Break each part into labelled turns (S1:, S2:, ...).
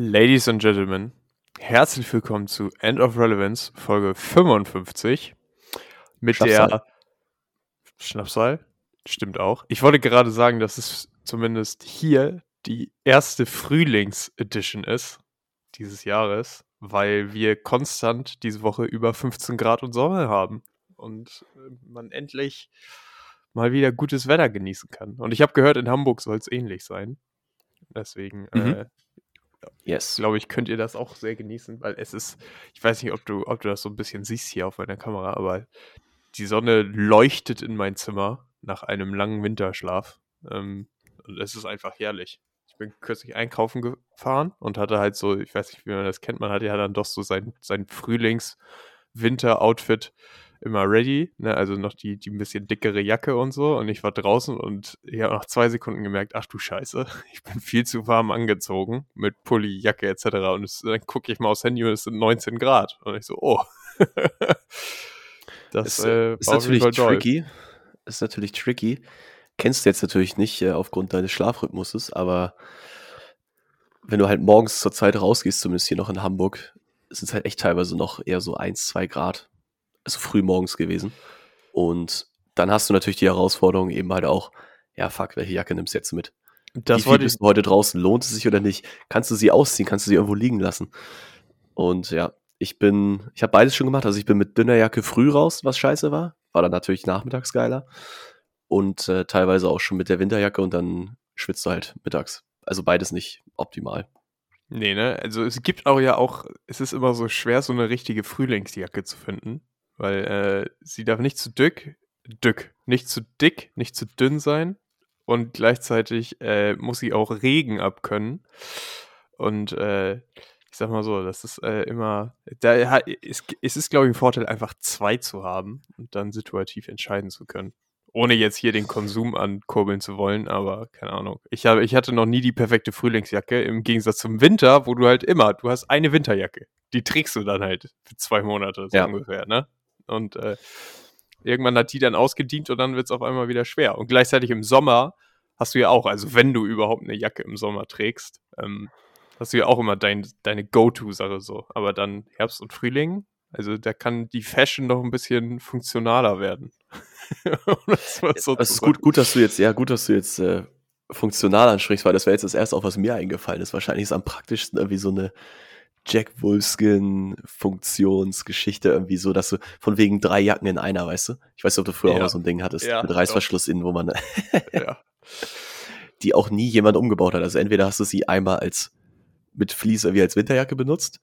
S1: Ladies and Gentlemen, herzlich willkommen zu End of Relevance, Folge 55. Mit
S2: Schnapszahl.
S1: der Schnapszahl. Stimmt auch. Ich wollte gerade sagen, dass es zumindest hier die erste Frühlings-Edition ist dieses Jahres, weil wir konstant diese Woche über 15 Grad und Sonne haben und äh, man endlich mal wieder gutes Wetter genießen kann. Und ich habe gehört, in Hamburg soll es ähnlich sein. Deswegen
S2: Mhm.
S1: äh,
S2: Yes.
S1: glaube ich, könnt ihr das auch sehr genießen, weil es ist, ich weiß nicht, ob du, ob du das so ein bisschen siehst hier auf meiner Kamera, aber die Sonne leuchtet in mein Zimmer nach einem langen Winterschlaf. Ähm, und es ist einfach herrlich. Ich bin kürzlich einkaufen gefahren und hatte halt so, ich weiß nicht, wie man das kennt, man hat ja dann doch so sein, sein Frühlings-Winter-Outfit immer ready, ne? also noch die, die ein bisschen dickere Jacke und so. Und ich war draußen und ich habe nach zwei Sekunden gemerkt, ach du Scheiße, ich bin viel zu warm angezogen mit Pulli, Jacke etc. Und es, dann gucke ich mal aufs Handy und es sind 19 Grad. Und ich so, oh. das
S2: Ist,
S1: äh,
S2: ist natürlich
S1: Fall doll.
S2: tricky. Ist natürlich tricky. Kennst du jetzt natürlich nicht äh, aufgrund deines Schlafrhythmuses, aber wenn du halt morgens zur Zeit rausgehst, zumindest hier noch in Hamburg, sind es halt echt teilweise noch eher so 1, 2 Grad. Also früh morgens gewesen. Und dann hast du natürlich die Herausforderung eben halt auch, ja fuck, welche Jacke nimmst du jetzt mit?
S1: Das
S2: Wie viel bist du heute draußen? Lohnt es sich oder nicht? Kannst du sie ausziehen? Kannst du sie irgendwo liegen lassen? Und ja, ich bin, ich habe beides schon gemacht. Also ich bin mit dünner Jacke früh raus, was scheiße war. War dann natürlich nachmittags geiler. Und äh, teilweise auch schon mit der Winterjacke und dann schwitzt du halt mittags. Also beides nicht optimal.
S1: Nee, ne? Also es gibt auch ja auch, es ist immer so schwer, so eine richtige Frühlingsjacke zu finden, weil äh, sie darf nicht zu dick, dick, nicht zu dick, nicht zu dünn sein und gleichzeitig äh, muss sie auch Regen abkönnen. Und äh, ich sag mal so, das ist äh, immer, da es, es ist, glaube ich, ein Vorteil, einfach zwei zu haben und dann situativ entscheiden zu können. Ohne jetzt hier den Konsum ankurbeln zu wollen, aber keine Ahnung. Ich, habe, ich hatte noch nie die perfekte Frühlingsjacke, im Gegensatz zum Winter, wo du halt immer, du hast eine Winterjacke. Die trägst du dann halt für zwei Monate, so
S2: Ja.
S1: ungefähr, ne? Und äh, irgendwann hat die dann ausgedient und dann wird es auf einmal wieder schwer. Und gleichzeitig im Sommer hast du ja auch, also wenn du überhaupt eine Jacke im Sommer trägst, ähm, hast du ja auch immer dein, deine Go-To-Sache so. Aber dann Herbst und Frühling, also da kann die Fashion noch ein bisschen funktionaler werden. Das mal so
S2: Es ist gut, gut, dass du jetzt, ja, gut, dass du jetzt äh, funktional ansprichst, weil das wäre jetzt das erste, auch was mir eingefallen ist. Wahrscheinlich ist am praktischsten irgendwie so eine Jack Wolfskin Funktionsgeschichte irgendwie so, dass du von wegen drei Jacken in einer, weißt du? Ich weiß nicht, ob du früher auch
S1: Ja.
S2: mal so ein Ding hattest
S1: Ja,
S2: mit Reißverschluss innen, wo man
S1: Ja.
S2: die auch nie jemand umgebaut hat. Also entweder hast du sie einmal als mit Vlies irgendwie als Winterjacke benutzt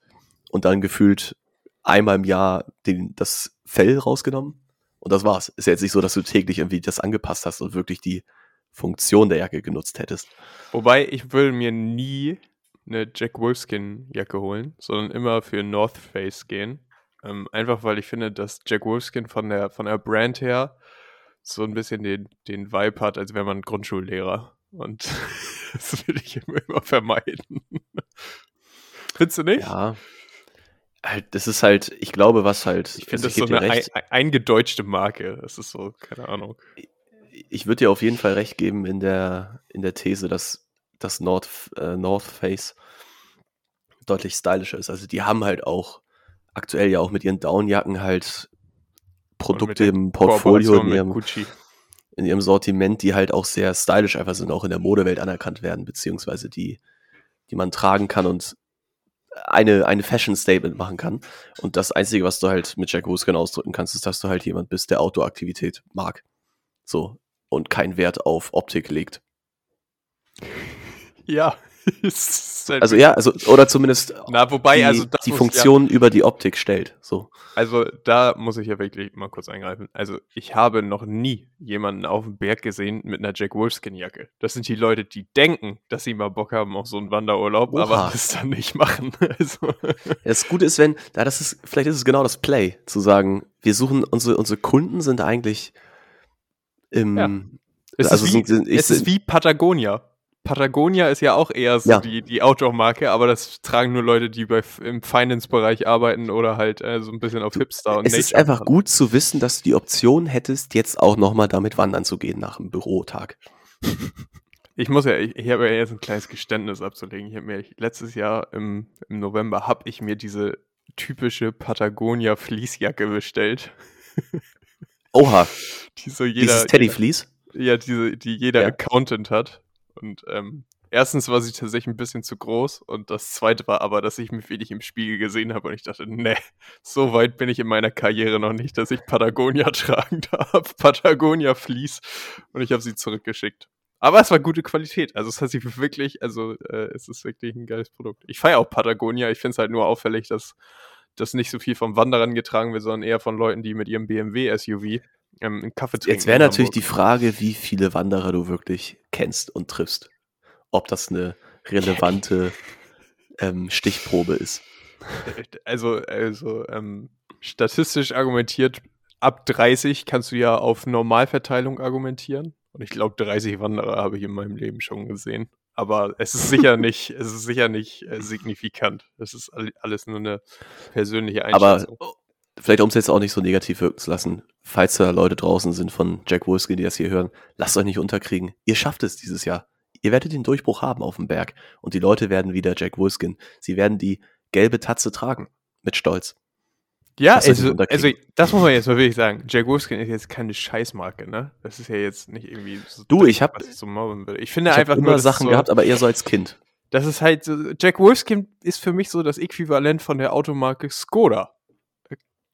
S2: und dann gefühlt einmal im Jahr den, das Fell rausgenommen und das war's. Ist ja jetzt nicht so, dass du täglich irgendwie das angepasst hast und wirklich die Funktion der Jacke genutzt hättest.
S1: Wobei, ich würde mir nie eine Jack Wolfskin Jacke holen, sondern immer für North Face gehen. Ähm, einfach weil ich finde, dass Jack Wolfskin von der, von der Brand her so ein bisschen den, den Vibe hat, als wäre man Grundschullehrer. Und das will ich immer, vermeiden. Findest du nicht?
S2: Ja. Halt, das ist halt, ich glaube, was halt,
S1: Ich finde
S2: also
S1: das so eine ein,
S2: recht,
S1: ein- eingedeutschte Marke. Das ist so, keine Ahnung.
S2: ich würde dir auf jeden Fall recht geben in der, in der These, dass das North, äh, North Face deutlich stylischer ist. Also die haben halt auch aktuell ja auch mit ihren Downjacken halt Produkte im Portfolio, in ihrem,
S1: Gucci.
S2: in ihrem Sortiment, die halt auch sehr stylisch einfach sind, auch in der Modewelt anerkannt werden, beziehungsweise die, die man tragen kann und eine, eine Fashion-Statement machen kann. Und das Einzige, was du halt mit Jack Wolfskin ausdrücken kannst, ist, dass du halt jemand bist, der Outdoor-Aktivität mag. So. Und keinen Wert auf Optik legt.
S1: Ja.
S2: Also ja, also, oder zumindest
S1: Na, wobei,
S2: die,
S1: also
S2: die
S1: muss-
S2: Funktion über die Optik stellt. So.
S1: Also da muss ich ja wirklich mal kurz eingreifen. Also ich habe noch nie jemanden auf dem Berg gesehen mit einer Jack Wolfskin Jacke. Das sind die Leute, die denken, dass sie mal Bock haben auf so einen Wanderurlaub,
S2: Oha.
S1: aber das dann nicht machen. Also,
S2: Das Gute ist, wenn, ja, das ist, vielleicht ist es genau das Play, zu sagen, wir suchen, unsere, unsere Kunden sind eigentlich im,
S1: Ja. es,
S2: Also
S1: ist, wie,
S2: sind-
S1: es ist wie Patagonia. Patagonia ist ja auch eher so
S2: Ja.
S1: die, die Outdoor-Marke, aber das tragen nur Leute, die bei, im Finance-Bereich arbeiten oder halt äh, so ein bisschen auf Hipster und
S2: es ist
S1: Nature
S2: einfach
S1: machen.
S2: gut zu wissen, dass du die Option hättest, jetzt auch nochmal damit wandern zu gehen nach einem Bürotag.
S1: ich muss ja, ich, ich habe ja jetzt ein kleines Geständnis abzulegen. Ich habe mir letztes Jahr im, im November habe ich mir diese typische Patagonia Fließjacke bestellt.
S2: Oha.
S1: die so jeder,
S2: Dieses Teddy Fleece?
S1: Ja, diese, die jeder
S2: Ja.
S1: Accountant hat. Und ähm, erstens war sie tatsächlich ein bisschen zu groß und das zweite war aber, dass ich mich wenig im Spiegel gesehen habe und ich dachte, nee, so weit bin ich in meiner Karriere noch nicht, dass ich Patagonia tragen darf. Patagonia Fleece. Und ich habe sie zurückgeschickt. Aber es war gute Qualität. Also es hat sich wirklich, also äh, es ist wirklich ein geiles Produkt. Ich feiere auch Patagonia. Ich finde es halt nur auffällig, dass das nicht so viel von Wanderern getragen wird, sondern eher von Leuten, die mit ihrem BMW-SUV ähm, einen Kaffee trinken.
S2: Jetzt wäre natürlich die. Frage, wie viele Wanderer du wirklich kennst und triffst. Ob das eine relevante ähm, Stichprobe ist.
S1: Also, also ähm, statistisch argumentiert, ab 30 kannst du ja auf Normalverteilung argumentieren. Und ich glaube, 30 Wanderer habe ich in meinem Leben schon gesehen. Aber es ist sicher nicht, es ist sicher nicht äh, signifikant. Es ist all- alles nur eine persönliche
S2: Aber
S1: Einschätzung.
S2: Vielleicht, um es jetzt auch nicht so negativ wirken zu lassen, falls da Leute draußen sind von Jack Wolfskin, die das hier hören, lasst euch nicht unterkriegen. Ihr schafft es dieses Jahr. Ihr werdet den Durchbruch haben auf dem Berg. Und die Leute werden wieder Jack Wolfskin. Sie werden die gelbe Tatze tragen. Mit Stolz.
S1: Ja, also, also das muss man jetzt mal wirklich sagen. Jack Wolfskin ist jetzt keine Scheißmarke, ne? Das ist ja jetzt nicht irgendwie so
S2: Du, ich hab-
S1: was ich so. Ich finde
S2: Ich habe
S1: einfach
S2: immer
S1: nur
S2: Sachen
S1: so,
S2: gehabt, aber eher so als Kind.
S1: Das ist halt, so- Jack Wolfskin ist für mich so das Äquivalent von der Automarke Skoda.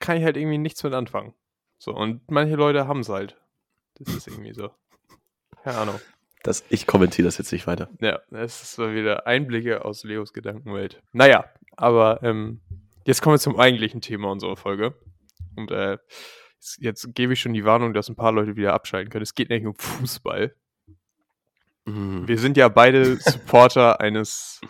S1: Kann ich halt irgendwie nichts mit anfangen. So, und manche Leute haben es halt. Das ist irgendwie so. Keine Ahnung.
S2: Das, ich kommentiere das jetzt nicht weiter.
S1: Ja, das ist so wieder Einblicke aus Leos Gedankenwelt. Naja, aber ähm, jetzt kommen wir zum eigentlichen Thema unserer Folge. Und äh, jetzt, jetzt gebe ich schon die Warnung, dass ein paar Leute wieder abschalten können. Es geht nicht um Fußball.
S2: Mhm.
S1: Wir sind ja beide Supporter eines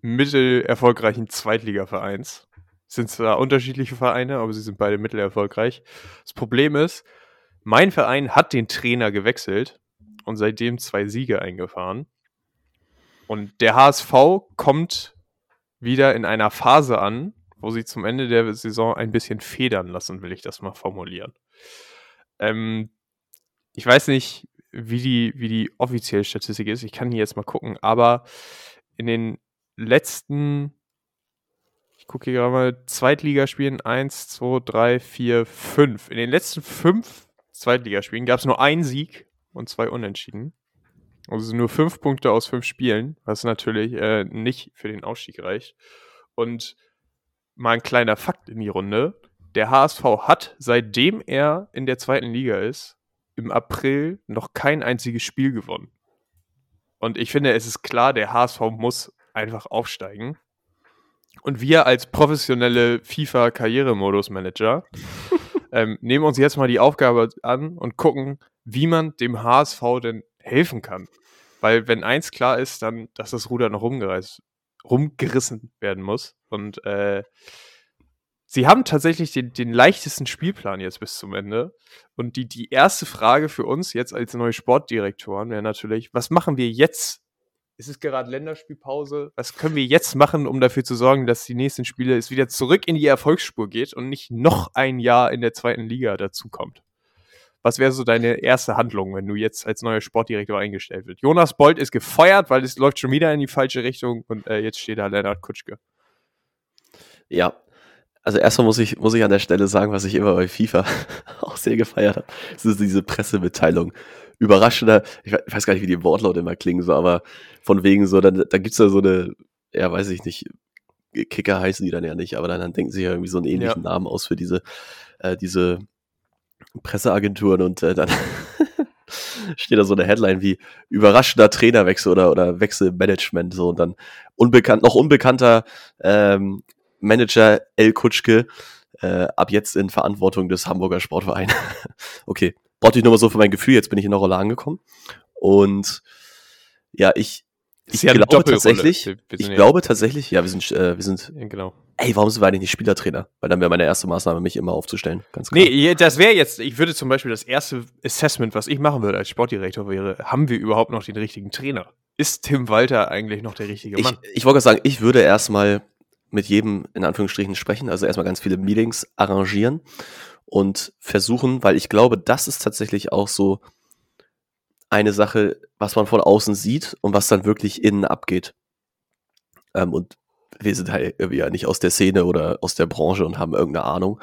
S1: mittelerfolgreichen Zweitligavereins. Sind zwar unterschiedliche Vereine, aber sie sind beide mittelerfolgreich. Das Problem ist, mein Verein hat den Trainer gewechselt und seitdem zwei Siege eingefahren. Und der HSV kommt wieder in einer Phase an, wo sie zum Ende der Saison ein bisschen federn lassen, will ich das mal formulieren. Ähm, ich weiß nicht, wie die, wie die offizielle Statistik ist. Ich kann hier jetzt mal gucken, aber in den letzten, ich gucke hier gerade mal, Zweitligaspielen 1, 2, 3, 4, 5. In den letzten fünf Zweitligaspielen gab es nur einen Sieg und zwei Unentschieden. Also nur fünf Punkte aus fünf Spielen, was natürlich äh, nicht für den Ausstieg reicht. Und mal ein kleiner Fakt in die Runde. Der HSV hat, seitdem er in der zweiten Liga ist, im April noch kein einziges Spiel gewonnen. Und ich finde, es ist klar, der HSV muss einfach aufsteigen. Und wir als professionelle FIFA-Karrieremodus-Manager ähm, nehmen uns jetzt mal die Aufgabe an und gucken, wie man dem HSV denn helfen kann. Weil wenn eins klar ist, dann, dass das Ruder noch rumgereißt, rumgerissen werden muss. Und äh, sie haben tatsächlich den, den leichtesten Spielplan jetzt bis zum Ende. Und die, die erste Frage für uns jetzt als neue Sportdirektoren wäre natürlich, was machen wir jetzt? Es ist gerade Länderspielpause. Was können wir jetzt machen, um dafür zu sorgen, dass die nächsten Spiele es wieder zurück in die Erfolgsspur geht und nicht noch ein Jahr in der zweiten Liga dazukommt? Was wäre so deine erste Handlung, wenn du jetzt als neuer Sportdirektor eingestellt wird? Jonas Bolt ist gefeuert, weil es läuft schon wieder in die falsche Richtung und äh, jetzt steht da Lennart Kutschke.
S2: Ja. Also erstmal muss ich, muss ich an der Stelle sagen, was ich immer bei FIFA auch sehr gefeiert habe. Das ist diese Pressemitteilung. Überraschender, ich we- ich weiß gar nicht, wie die Wortlaut immer klingen, so, aber von wegen so, dann, da gibt's da so eine, ja, weiß ich nicht, Kicker heißen die dann ja nicht, aber dann, dann denken sie ja irgendwie so einen ähnlichen Namen aus für diese, äh, diese Presseagenturen und äh, dann steht da so eine Headline wie überraschender Trainerwechsel oder, oder Wechsel im Management, so und dann unbekannt, noch unbekannter ähm, Manager El Kutschke äh, ab jetzt in Verantwortung des Hamburger Sportvereins. okay, brauchte ich nur mal so für mein Gefühl, jetzt bin ich in der Rolle angekommen. Und ja, ich, ich
S1: eine
S2: glaube tatsächlich, ich
S1: ja-
S2: glaube tatsächlich, ja, wir sind, äh, wir sind,
S1: Ja, genau.
S2: ey, warum sind wir eigentlich nicht Spielertrainer? Weil dann wäre meine erste Maßnahme, mich immer aufzustellen, ganz klar.
S1: Nee, das wäre jetzt, ich würde zum Beispiel das erste Assessment, was ich machen würde als Sportdirektor, wäre, haben wir überhaupt noch den richtigen Trainer? Ist Tim Walter eigentlich noch der richtige
S2: Ich,
S1: Mann?
S2: ich wollte gerade sagen, ich würde erstmal mit jedem in Anführungsstrichen sprechen, also erstmal ganz viele Meetings arrangieren und versuchen, weil ich glaube, das ist tatsächlich auch so eine Sache, was man von außen sieht und was dann wirklich innen abgeht. Ähm, und wir sind halt irgendwie ja nicht aus der Szene oder aus der Branche und haben irgendeine Ahnung.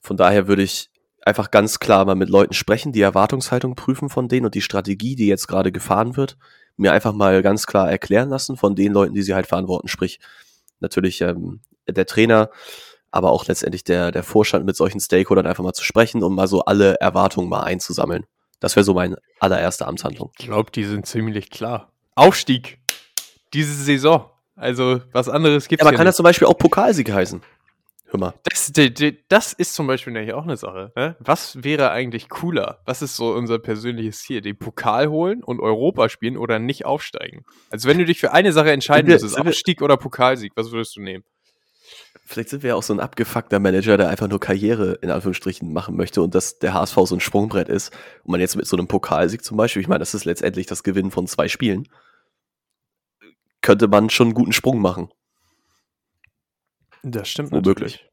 S2: Von daher würde ich einfach ganz klar mal mit Leuten sprechen, die Erwartungshaltung prüfen von denen und die Strategie, die jetzt gerade gefahren wird, mir einfach mal ganz klar erklären lassen von den Leuten, die sie halt verantworten. Sprich, natürlich ähm, der Trainer, aber auch letztendlich der, der Vorstand mit solchen Stakeholdern einfach mal zu sprechen und mal so alle Erwartungen mal einzusammeln. Das wäre so meine allererste Amtshandlung.
S1: Ich glaube, die sind ziemlich klar. Aufstieg. Diese Saison. Also, was anderes gibt
S2: es ja, Aber kann nicht. das zum Beispiel auch Pokalsieg heißen?
S1: Hör mal. Das, das ist zum Beispiel nämlich auch eine Sache. Ne? Was wäre eigentlich cooler? Was ist so unser persönliches Ziel? Den Pokal holen und Europa spielen oder nicht aufsteigen? Also, wenn du dich für eine Sache entscheiden müsstest, Aufstieg oder Pokalsieg, was würdest du nehmen?
S2: Vielleicht sind wir ja auch so ein abgefuckter Manager, der einfach nur Karriere in Anführungsstrichen machen möchte und dass der HSV so ein Sprungbrett ist und man jetzt mit so einem Pokalsieg zum Beispiel, ich meine, das ist letztendlich das Gewinnen von zwei Spielen, könnte man schon einen guten Sprung machen.
S1: Das stimmt
S2: Womöglich. Natürlich.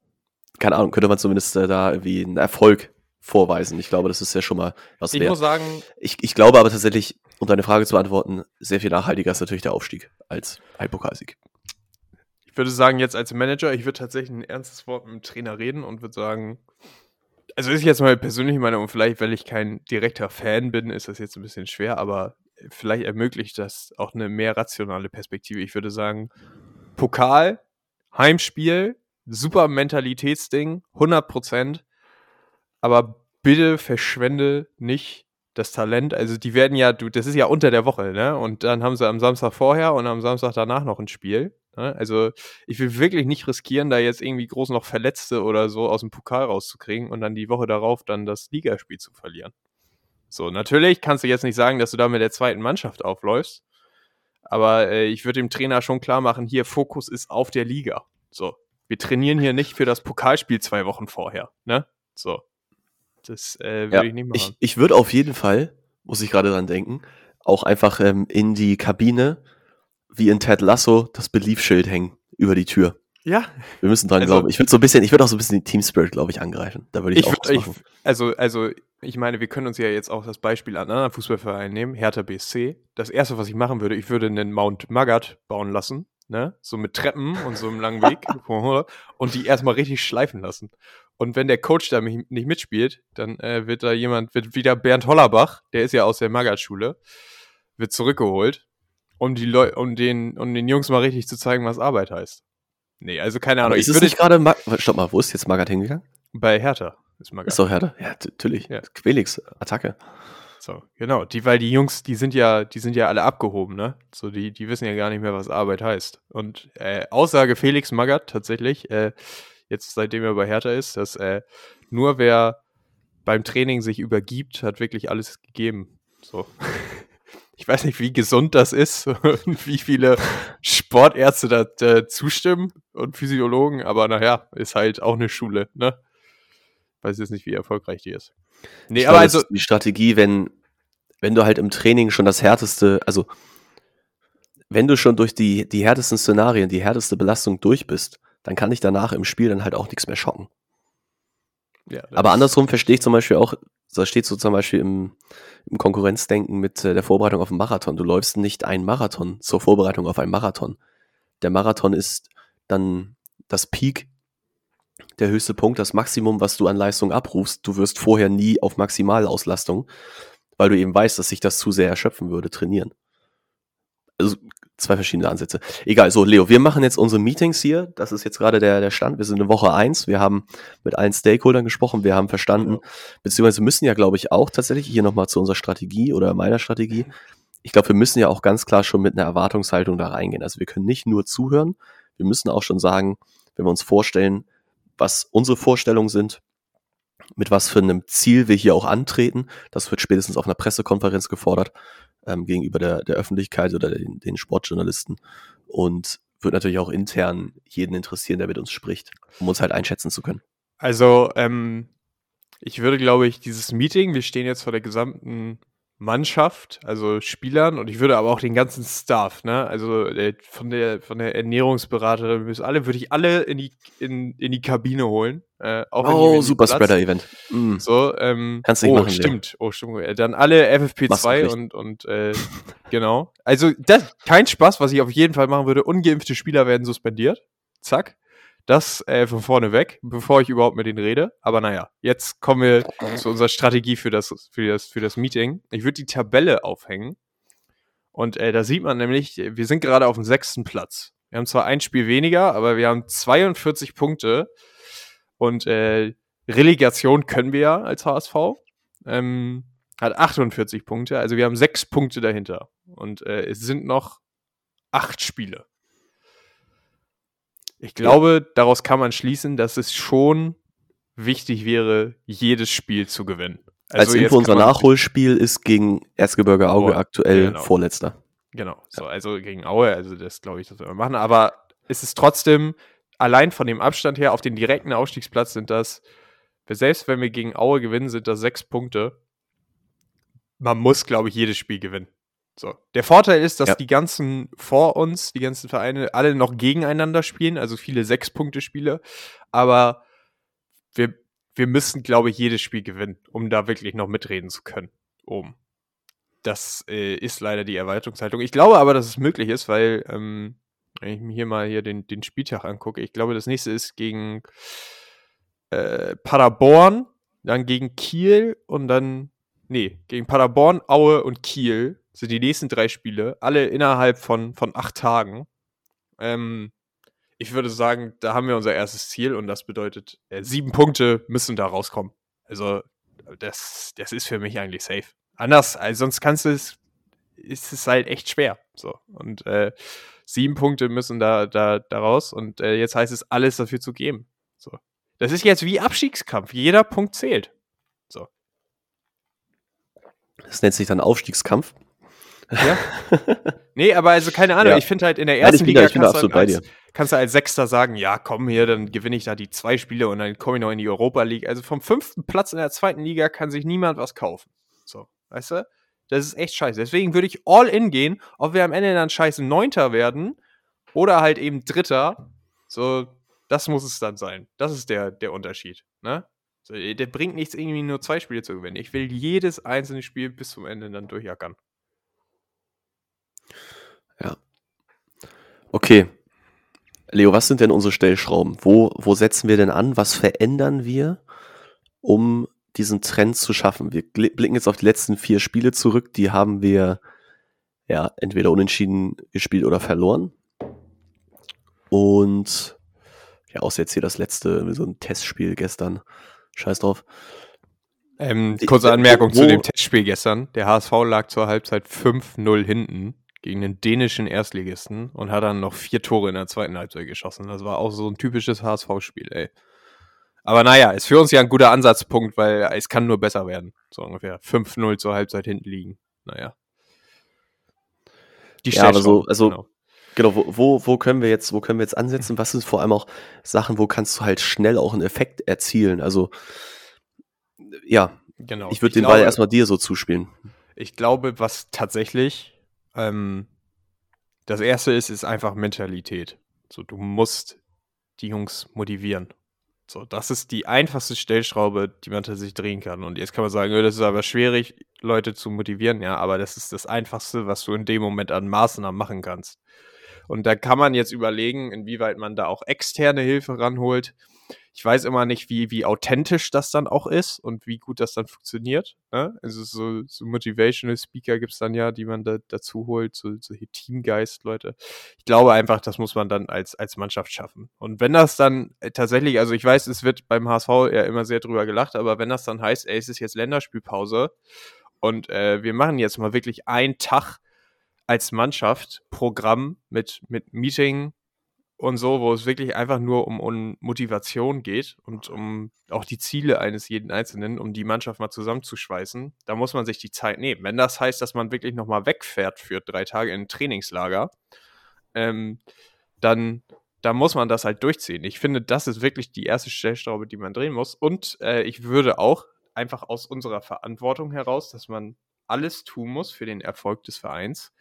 S2: Keine Ahnung, könnte man zumindest äh, da irgendwie einen Erfolg vorweisen. Ich glaube, das ist ja schon mal was
S1: Ich wert. muss sagen,
S2: ich, ich glaube aber tatsächlich, um deine Frage zu beantworten, sehr viel nachhaltiger ist natürlich der Aufstieg als ein Pokalsieg
S1: ich würde sagen, jetzt als Manager, ich würde tatsächlich ein ernstes Wort mit dem Trainer reden und würde sagen, also ist jetzt mal persönlich meine und vielleicht, weil ich kein direkter Fan bin, ist das jetzt ein bisschen schwer, aber vielleicht ermöglicht das auch eine mehr rationale Perspektive. Ich würde sagen, Pokal, Heimspiel, super Mentalitätsding, 100 Prozent, aber bitte verschwende nicht das Talent. Also die werden ja, du, das ist ja unter der Woche, ne? Und dann haben sie am Samstag vorher und am Samstag danach noch ein Spiel. Ne? Also ich will wirklich nicht riskieren, da jetzt irgendwie groß noch Verletzte oder so aus dem Pokal rauszukriegen und dann die Woche darauf dann das Ligaspiel zu verlieren. So, natürlich kannst du jetzt nicht sagen, dass du da mit der zweiten Mannschaft aufläufst, aber äh, ich würde dem Trainer schon klar machen, hier Fokus ist auf der Liga. So, wir trainieren hier nicht für das Pokalspiel zwei Wochen vorher, ne? So, das äh, würde
S2: ja,
S1: ich nicht machen.
S2: Ich, ich würde auf jeden Fall, muss ich gerade dran denken, auch einfach ähm, in die Kabine wie in Ted Lasso das Belief-Schild hängen über die Tür.
S1: Ja.
S2: Wir müssen dran also, glauben. Ich würde so ein bisschen, ich würde auch so ein bisschen den Team Spirit, glaube ich, angreifen. Da würde ich, ich auch
S1: ich, Also, also, ich meine, wir können uns ja jetzt auch das Beispiel an anderen Fußballvereinen nehmen, Hertha BSC. Das erste, was ich machen würde, ich würde einen Mount Magat bauen lassen, ne? So mit Treppen und so einem langen Weg und die erstmal richtig schleifen lassen. Und wenn der Coach da nicht mitspielt, dann äh, wird da jemand, wird wieder Bernd Hollerbach, der ist ja aus der Magat-Schule, wird zurückgeholt um die Leute, um den, um den Jungs mal richtig zu zeigen, was Arbeit heißt. Nee, also keine Ahnung. Aber
S2: ist ich es nicht gerade, stopp mal, wo ist jetzt Magath hingegangen?
S1: Bei Hertha
S2: ist Magath. Ist doch Hertha? Ja, natürlich. Ja. Quelix, Attacke.
S1: So, genau. Die, weil die Jungs, die sind ja, die sind ja alle abgehoben, ne? So, die, die wissen ja gar nicht mehr, was Arbeit heißt. Und äh, Aussage Felix Magath tatsächlich, äh, jetzt seitdem er bei Hertha ist, dass äh, nur wer beim Training sich übergibt, hat wirklich alles gegeben. So. ich weiß nicht, wie gesund das ist und wie viele Sportärzte da äh, zustimmen und Physiologen, aber naja, ist halt auch eine Schule, ne? Weiß jetzt nicht, wie erfolgreich die ist.
S2: Nee, ich aber glaube, also. Die Strategie, wenn, wenn du halt im Training schon das härteste, also wenn du schon durch die, die härtesten Szenarien, die härteste Belastung durch bist, dann kann dich danach im Spiel dann halt auch nichts mehr schocken. Ja, aber andersrum verstehe ich zum Beispiel auch, da steht so zum Beispiel im, im Konkurrenzdenken mit äh, der Vorbereitung auf einen Marathon. Du läufst nicht einen Marathon zur Vorbereitung auf einen Marathon. Der Marathon ist dann das Peak, der höchste Punkt, das Maximum, was du an Leistung abrufst. Du wirst vorher nie auf Maximalauslastung, weil du eben weißt, dass sich das zu sehr erschöpfen würde, trainieren. Also zwei verschiedene Ansätze. Egal, so Leo, wir machen jetzt unsere Meetings hier. Das ist jetzt gerade der, der Stand. Wir sind in Woche eins. Wir haben mit allen Stakeholdern gesprochen. Wir haben verstanden, ja. beziehungsweise müssen ja, glaube ich, auch tatsächlich hier nochmal zu unserer Strategie oder meiner Strategie. Ich glaube, wir müssen ja auch ganz klar schon mit einer Erwartungshaltung da reingehen. Also wir können nicht nur zuhören. Wir müssen auch schon sagen, wenn wir uns vorstellen, was unsere Vorstellungen sind, mit was für einem Ziel wir hier auch antreten. Das wird spätestens auf einer Pressekonferenz gefordert ähm, gegenüber der, der Öffentlichkeit oder den, den Sportjournalisten und wird natürlich auch intern jeden interessieren, der mit uns spricht, um uns halt einschätzen zu können.
S1: Also, ähm, ich würde, glaube ich, dieses Meeting, wir stehen jetzt vor der gesamten Mannschaft, also Spielern und ich würde aber auch den ganzen Staff, ne, also äh, von der von der Ernährungsberaterin bis alle, würde ich alle in die in, in die Kabine holen. Äh,
S2: oh, super Spreader-Event.
S1: Mm. So, ähm,
S2: Kannst du nicht
S1: oh,
S2: machen,
S1: stimmt, Leo. oh, stimmt. Dann alle FFP2
S2: Machst
S1: und, und äh, genau. Also, das kein Spaß, was ich auf jeden Fall machen würde. Ungeimpfte Spieler werden suspendiert. Zack. Das äh, von vorne weg, bevor ich überhaupt mit denen rede. Aber naja, jetzt kommen wir zu unserer Strategie für das, für das, für das Meeting. Ich würde die Tabelle aufhängen. Und äh, da sieht man nämlich, wir sind gerade auf dem sechsten Platz. Wir haben zwar ein Spiel weniger, aber wir haben 42 Punkte. Und äh, Relegation können wir ja als HSV. Ähm, hat 48 Punkte. Also wir haben sechs Punkte dahinter. Und äh, es sind noch acht Spiele. Ich glaube, daraus kann man schließen, dass es schon wichtig wäre, jedes Spiel zu gewinnen.
S2: Als
S1: jetzt
S2: Info, unser Nachholspiel ist gegen Erzgebirge Auge
S1: Aue,
S2: aktuell
S1: genau.
S2: Vorletzter.
S1: Genau, so, also gegen Aue, also das glaube ich, das wir machen. Aber es ist trotzdem, allein von dem Abstand her, auf den direkten Aufstiegsplatz sind das, selbst wenn wir gegen Aue gewinnen, sind das sechs Punkte. Man muss, glaube ich, jedes Spiel gewinnen. So. Der Vorteil ist, dass
S2: Ja.
S1: die ganzen vor uns, die ganzen Vereine, alle noch gegeneinander spielen, also viele Sechs-Punkte-Spiele. Aber wir, wir müssen, glaube ich, jedes Spiel gewinnen, um da wirklich noch mitreden zu können. Oben. Das äh, ist leider die Erwartungshaltung. Ich glaube aber, dass es möglich ist, weil, ähm, wenn ich mir hier mal hier den, den Spieltag angucke, ich glaube, das nächste ist gegen äh, Paderborn, dann gegen Kiel und dann, nee, gegen Paderborn, Aue und Kiel sind die nächsten drei Spiele, alle innerhalb von, von acht Tagen. Ähm, ich würde sagen, da haben wir unser erstes Ziel und das bedeutet, äh, sieben Punkte müssen da rauskommen. Also, das, das ist für mich eigentlich safe. Anders, also sonst kannst du es, ist es halt echt schwer. So. Und äh, sieben Punkte müssen da, da, da raus und äh, jetzt heißt es, alles dafür zu geben. So. Das ist jetzt wie Abstiegskampf. Jeder Punkt zählt.
S2: Das nennt sich dann Aufstiegskampf.
S1: Ja. nee, aber also keine Ahnung,
S2: Ja.
S1: ich finde halt in der
S2: Nein,
S1: ersten
S2: da-
S1: Liga
S2: ich bin da
S1: kannst, du
S2: absolut
S1: halt
S2: bei
S1: als, kannst du als Sechster sagen, ja, komm hier, dann gewinne ich da die zwei Spiele und dann komme ich noch in die Europa League. Also vom fünften Platz in der zweiten Liga kann sich niemand was kaufen. So, weißt du? Das ist echt scheiße. Deswegen würde ich all in gehen, ob wir am Ende dann scheiße Neunter werden oder halt eben Dritter. So, das muss es dann sein. Das ist der, der Unterschied. Ne? So, der bringt nichts, irgendwie nur zwei Spiele zu gewinnen. Ich will jedes einzelne Spiel bis zum Ende dann durchjackern.
S2: Okay. Leo, was sind denn unsere Stellschrauben? Wo, wo setzen wir denn an? Was verändern wir, um diesen Trend zu schaffen? Wir blicken jetzt auf die letzten vier Spiele zurück. Die haben wir ja entweder unentschieden gespielt oder verloren. Und ja, außer jetzt hier das letzte, so ein Testspiel gestern. Scheiß drauf.
S1: Ähm, kurze Anmerkung zu
S2: wo-
S1: dem Testspiel gestern. Der HSV lag zur Halbzeit 5-0 hinten gegen den dänischen Erstligisten und hat dann noch vier Tore in der zweiten Halbzeit geschossen. Das war auch so ein typisches HSV-Spiel, ey. Aber naja, ist für uns ja ein guter Ansatzpunkt, weil es kann nur besser werden. So ungefähr. 5-0 zur Halbzeit hinten liegen. Naja. Die
S2: Ja, aber so- also-
S1: genau.
S2: Genau, wo, wo, wo können wir jetzt, wo können wir jetzt ansetzen? Was sind vor allem auch Sachen, wo kannst du halt schnell auch einen Effekt erzielen? Also, ja,
S1: genau.
S2: ich würde den
S1: glaube-
S2: Ball erstmal dir so zuspielen.
S1: Ich glaube, was tatsächlich ähm, das erste ist, ist einfach Mentalität. So, du musst die Jungs motivieren. So, das ist die einfachste Stellschraube, die man tatsächlich drehen kann. Und jetzt kann man sagen, "Ja, das ist aber schwierig, Leute zu motivieren. Ja, aber das ist das Einfachste, was du in dem Moment an Maßnahmen machen kannst. Und da kann man jetzt überlegen, inwieweit man da auch externe Hilfe ranholt. Ich weiß immer nicht, wie, wie authentisch das dann auch ist und wie gut das dann funktioniert. Ne? Also so, so Motivational Speaker gibt es dann ja, die man da, dazu holt, so, so Teamgeist, Leute. Ich glaube einfach, das muss man dann als, als Mannschaft schaffen. Und wenn das dann äh, tatsächlich, also ich weiß, es wird beim HSV ja immer sehr drüber gelacht, aber wenn das dann heißt, ey, es ist jetzt Länderspielpause und äh, wir machen jetzt mal wirklich einen Tag als Mannschaft Programm mit, mit Meeting und so, wo es wirklich einfach nur um, um Motivation geht und um auch die Ziele eines jeden Einzelnen, um die Mannschaft mal zusammenzuschweißen, da muss man sich die Zeit nehmen. Wenn das heißt, dass man wirklich nochmal wegfährt für drei Tage in ein Trainingslager, ähm, dann, dann muss man das halt durchziehen. Ich finde, das ist wirklich die erste Stellschraube, die man drehen muss. Und äh, ich würde auch einfach aus unserer Verantwortung heraus, dass man alles tun muss für den Erfolg des Vereins,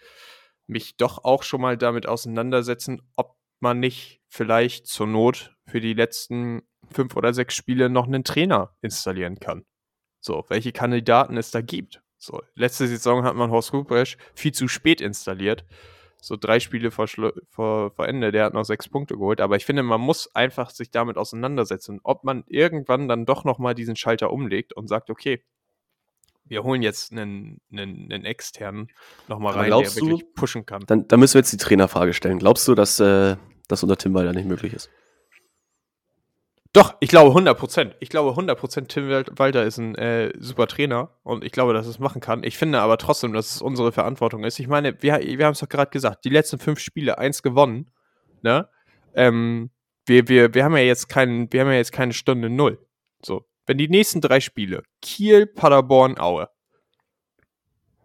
S1: mich doch auch schon mal damit auseinandersetzen, ob man nicht vielleicht zur Not für die letzten fünf oder sechs Spiele noch einen Trainer installieren kann. So, welche Kandidaten es da gibt. So, letzte Saison hat man Horst Rupresch viel zu spät installiert. So drei Spiele vor, vor, vor Ende, der hat noch sechs Punkte geholt. Aber ich finde, man muss einfach sich damit auseinandersetzen, ob man irgendwann dann doch nochmal diesen Schalter umlegt und sagt, okay, wir holen jetzt einen, einen, einen externen nochmal rein,
S2: der wirklich
S1: du, pushen kann.
S2: Dann, dann, müssen wir jetzt die Trainerfrage stellen. Glaubst du, dass äh, das unter Tim Walter nicht möglich ist?
S1: Doch, ich glaube 100 Prozent. Ich glaube 100 Prozent, Tim Walter ist ein äh, super Trainer und ich glaube, dass es machen kann. Ich finde aber trotzdem, dass es unsere Verantwortung ist. Ich meine, wir, wir haben es doch gerade gesagt, die letzten fünf Spiele, eins gewonnen, ne? Ähm, wir, wir, wir haben ja jetzt keinen, wir haben ja jetzt keine Stunde Null. So, wenn die nächsten drei Spiele, Kiel, Paderborn, Aue,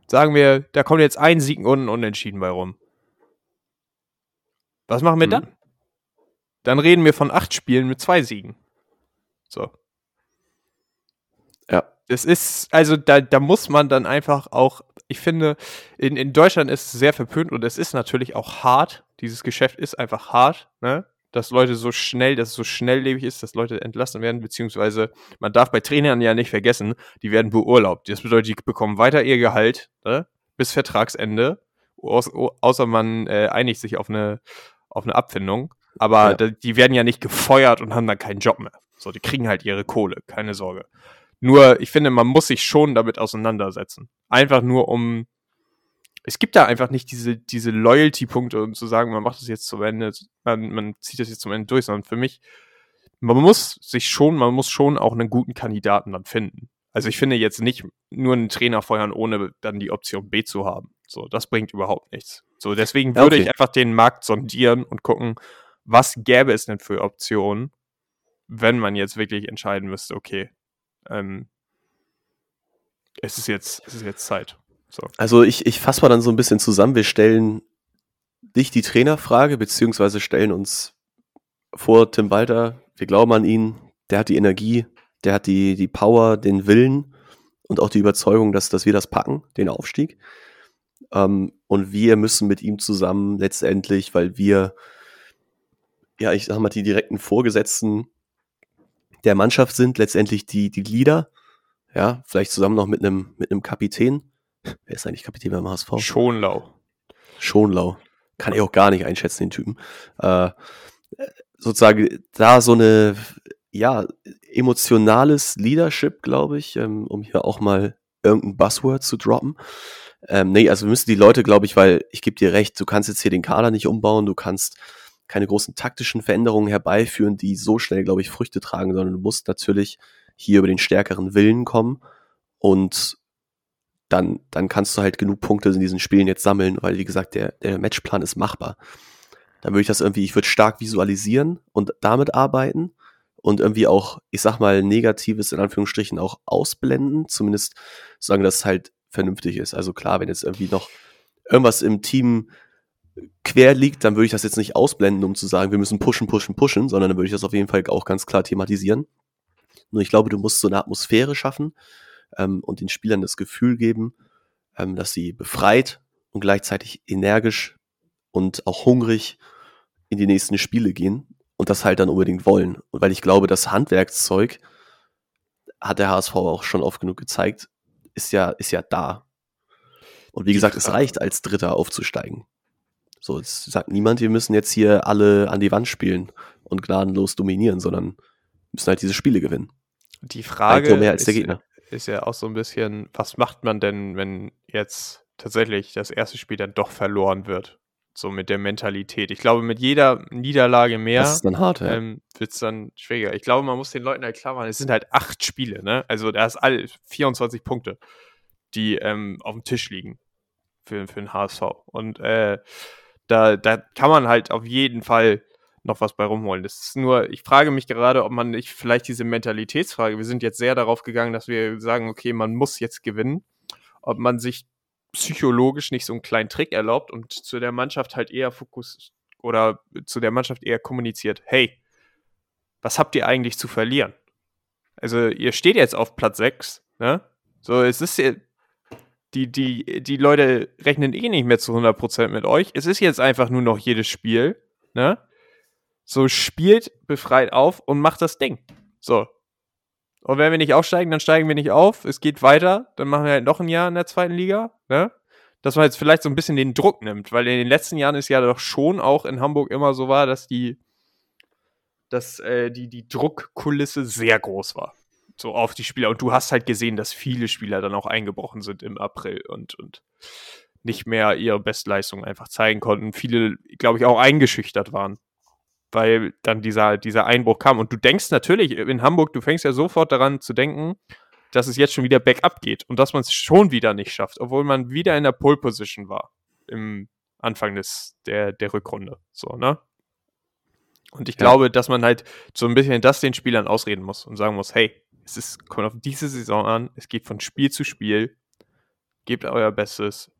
S1: sagen wir, da kommt jetzt ein Sieg und ein Unentschieden bei rum. Was machen wir hm. dann? Dann reden wir von acht Spielen mit zwei Siegen. So. Ja. Es ist, also da, da muss man dann einfach auch, ich finde, in, in Deutschland ist es sehr verpönt und es ist natürlich auch hart. Dieses Geschäft ist einfach hart, ne? dass Leute so schnell, dass es so schnelllebig ist, dass Leute entlassen werden, beziehungsweise man darf bei Trainern ja nicht vergessen, die werden beurlaubt. Das bedeutet, die bekommen weiter ihr Gehalt ne, bis Vertragsende, außer man äh, einigt sich auf eine, auf eine Abfindung. Aber ja. die werden ja nicht gefeuert und haben dann keinen Job mehr. So, die kriegen halt ihre Kohle, keine Sorge. Nur, ich finde, man muss sich schon damit auseinandersetzen. Einfach nur um es gibt da einfach nicht diese, diese Loyalty-Punkte, um zu sagen, man macht das jetzt zum Ende, man, man zieht das jetzt zum Ende durch, sondern für mich, man muss sich schon, man muss schon auch einen guten Kandidaten dann finden. Also ich finde jetzt nicht nur einen Trainer feuern, ohne dann die Option B zu haben. So, das bringt überhaupt nichts. So, deswegen würde okay. ich einfach den Markt sondieren und gucken, was gäbe es denn für Optionen, wenn man jetzt wirklich entscheiden müsste, okay, ähm, es ist jetzt, es ist jetzt Zeit.
S2: So. Also ich, ich fasse mal dann so ein bisschen zusammen. Wir stellen nicht die Trainerfrage, beziehungsweise stellen uns vor Tim Walter, wir glauben an ihn, der hat die Energie, der hat die, die Power, den Willen und auch die Überzeugung, dass, dass wir das packen, den Aufstieg. Ähm, und wir müssen mit ihm zusammen letztendlich, weil wir, ja, ich sag mal, die direkten Vorgesetzten der Mannschaft sind, letztendlich die, die Leader, ja, vielleicht zusammen noch mit einem, mit einem Kapitän, Wer ist eigentlich Kapitän beim HSV?
S1: Schonlau.
S2: Schonlau. Kann ich auch gar nicht einschätzen, den Typen. Äh, sozusagen da so eine, ja, emotionales Leadership, glaube ich, ähm, um hier auch mal irgendein Buzzword zu droppen. Ähm, nee, also wir müssen die Leute, glaube ich, weil ich gebe dir recht, du kannst jetzt hier den Kader nicht umbauen, du kannst keine großen taktischen Veränderungen herbeiführen, die so schnell, glaube ich, Früchte tragen, sondern du musst natürlich hier über den stärkeren Willen kommen und dann, dann kannst du halt genug Punkte in diesen Spielen jetzt sammeln, weil wie gesagt, der, der Matchplan ist machbar. Dann würde ich das irgendwie, ich würde stark visualisieren und damit arbeiten und irgendwie auch, ich sag mal, Negatives in Anführungsstrichen auch ausblenden, zumindest sagen, dass halt vernünftig ist. Also klar, wenn jetzt irgendwie noch irgendwas im Team quer liegt, dann würde ich das jetzt nicht ausblenden, um zu sagen, wir müssen pushen, pushen, pushen, sondern dann würde ich das auf jeden Fall auch ganz klar thematisieren. Nur ich glaube, du musst so eine Atmosphäre schaffen, ähm, und den Spielern das Gefühl geben, ähm, dass sie befreit und gleichzeitig energisch und auch hungrig in die nächsten Spiele gehen und das halt dann unbedingt wollen. Und weil ich glaube, das Handwerkszeug hat der HSV auch schon oft genug gezeigt, ist ja, ist ja da. Und wie gesagt, es reicht als Dritter aufzusteigen. So, es sagt niemand, wir müssen jetzt hier alle an die Wand spielen und gnadenlos dominieren, sondern müssen halt diese Spiele gewinnen.
S1: Die Frage
S2: mehr als der Gegner
S1: ist ja auch so ein bisschen, was macht man denn, wenn jetzt tatsächlich das erste Spiel dann doch verloren wird? So mit der Mentalität. Ich glaube, mit jeder Niederlage mehr
S2: das ist dann hart, ja.
S1: ähm, wird es dann schwieriger. Ich glaube, man muss den Leuten halt klar machen, es sind halt acht Spiele, ne? Also da ist all 24 Punkte, die ähm, auf dem Tisch liegen für, für den HSV. Und äh, da, da kann man halt auf jeden Fall noch was bei rumholen. Das ist nur, ich frage mich gerade, ob man nicht vielleicht diese Mentalitätsfrage, wir sind jetzt sehr darauf gegangen, dass wir sagen, okay, man muss jetzt gewinnen, ob man sich psychologisch nicht so einen kleinen Trick erlaubt und zu der Mannschaft halt eher Fokus oder zu der Mannschaft eher kommuniziert, hey, was habt ihr eigentlich zu verlieren? Also ihr steht jetzt auf Platz 6, ne? So, es ist die, die, die Leute rechnen eh nicht mehr zu 100% mit euch. Es ist jetzt einfach nur noch jedes Spiel, ne? So spielt befreit auf und macht das Ding. So. Und wenn wir nicht aufsteigen, dann steigen wir nicht auf. Es geht weiter. Dann machen wir halt noch ein Jahr in der zweiten Liga, ne? Dass man jetzt vielleicht so ein bisschen den Druck nimmt, weil in den letzten Jahren ist ja doch schon auch in Hamburg immer so war, dass die, dass äh, die, die Druckkulisse sehr groß war so auf die Spieler. Und du hast halt gesehen, dass viele Spieler dann auch eingebrochen sind im April und, und nicht mehr ihre Bestleistung einfach zeigen konnten. Viele, glaube ich, auch eingeschüchtert waren, weil dann dieser, dieser Einbruch kam. Und du denkst natürlich in Hamburg, du fängst ja sofort daran zu denken, dass es jetzt schon wieder bergab geht und dass man es schon wieder nicht schafft, obwohl man wieder in der Pole Position war im Anfang des, der, der Rückrunde. So, ne? Und ich ja. glaube, dass man halt so ein bisschen das den Spielern ausreden muss und sagen muss, hey, es ist, kommt auf diese Saison an. Es geht von Spiel zu Spiel. Gebt euer Bestes.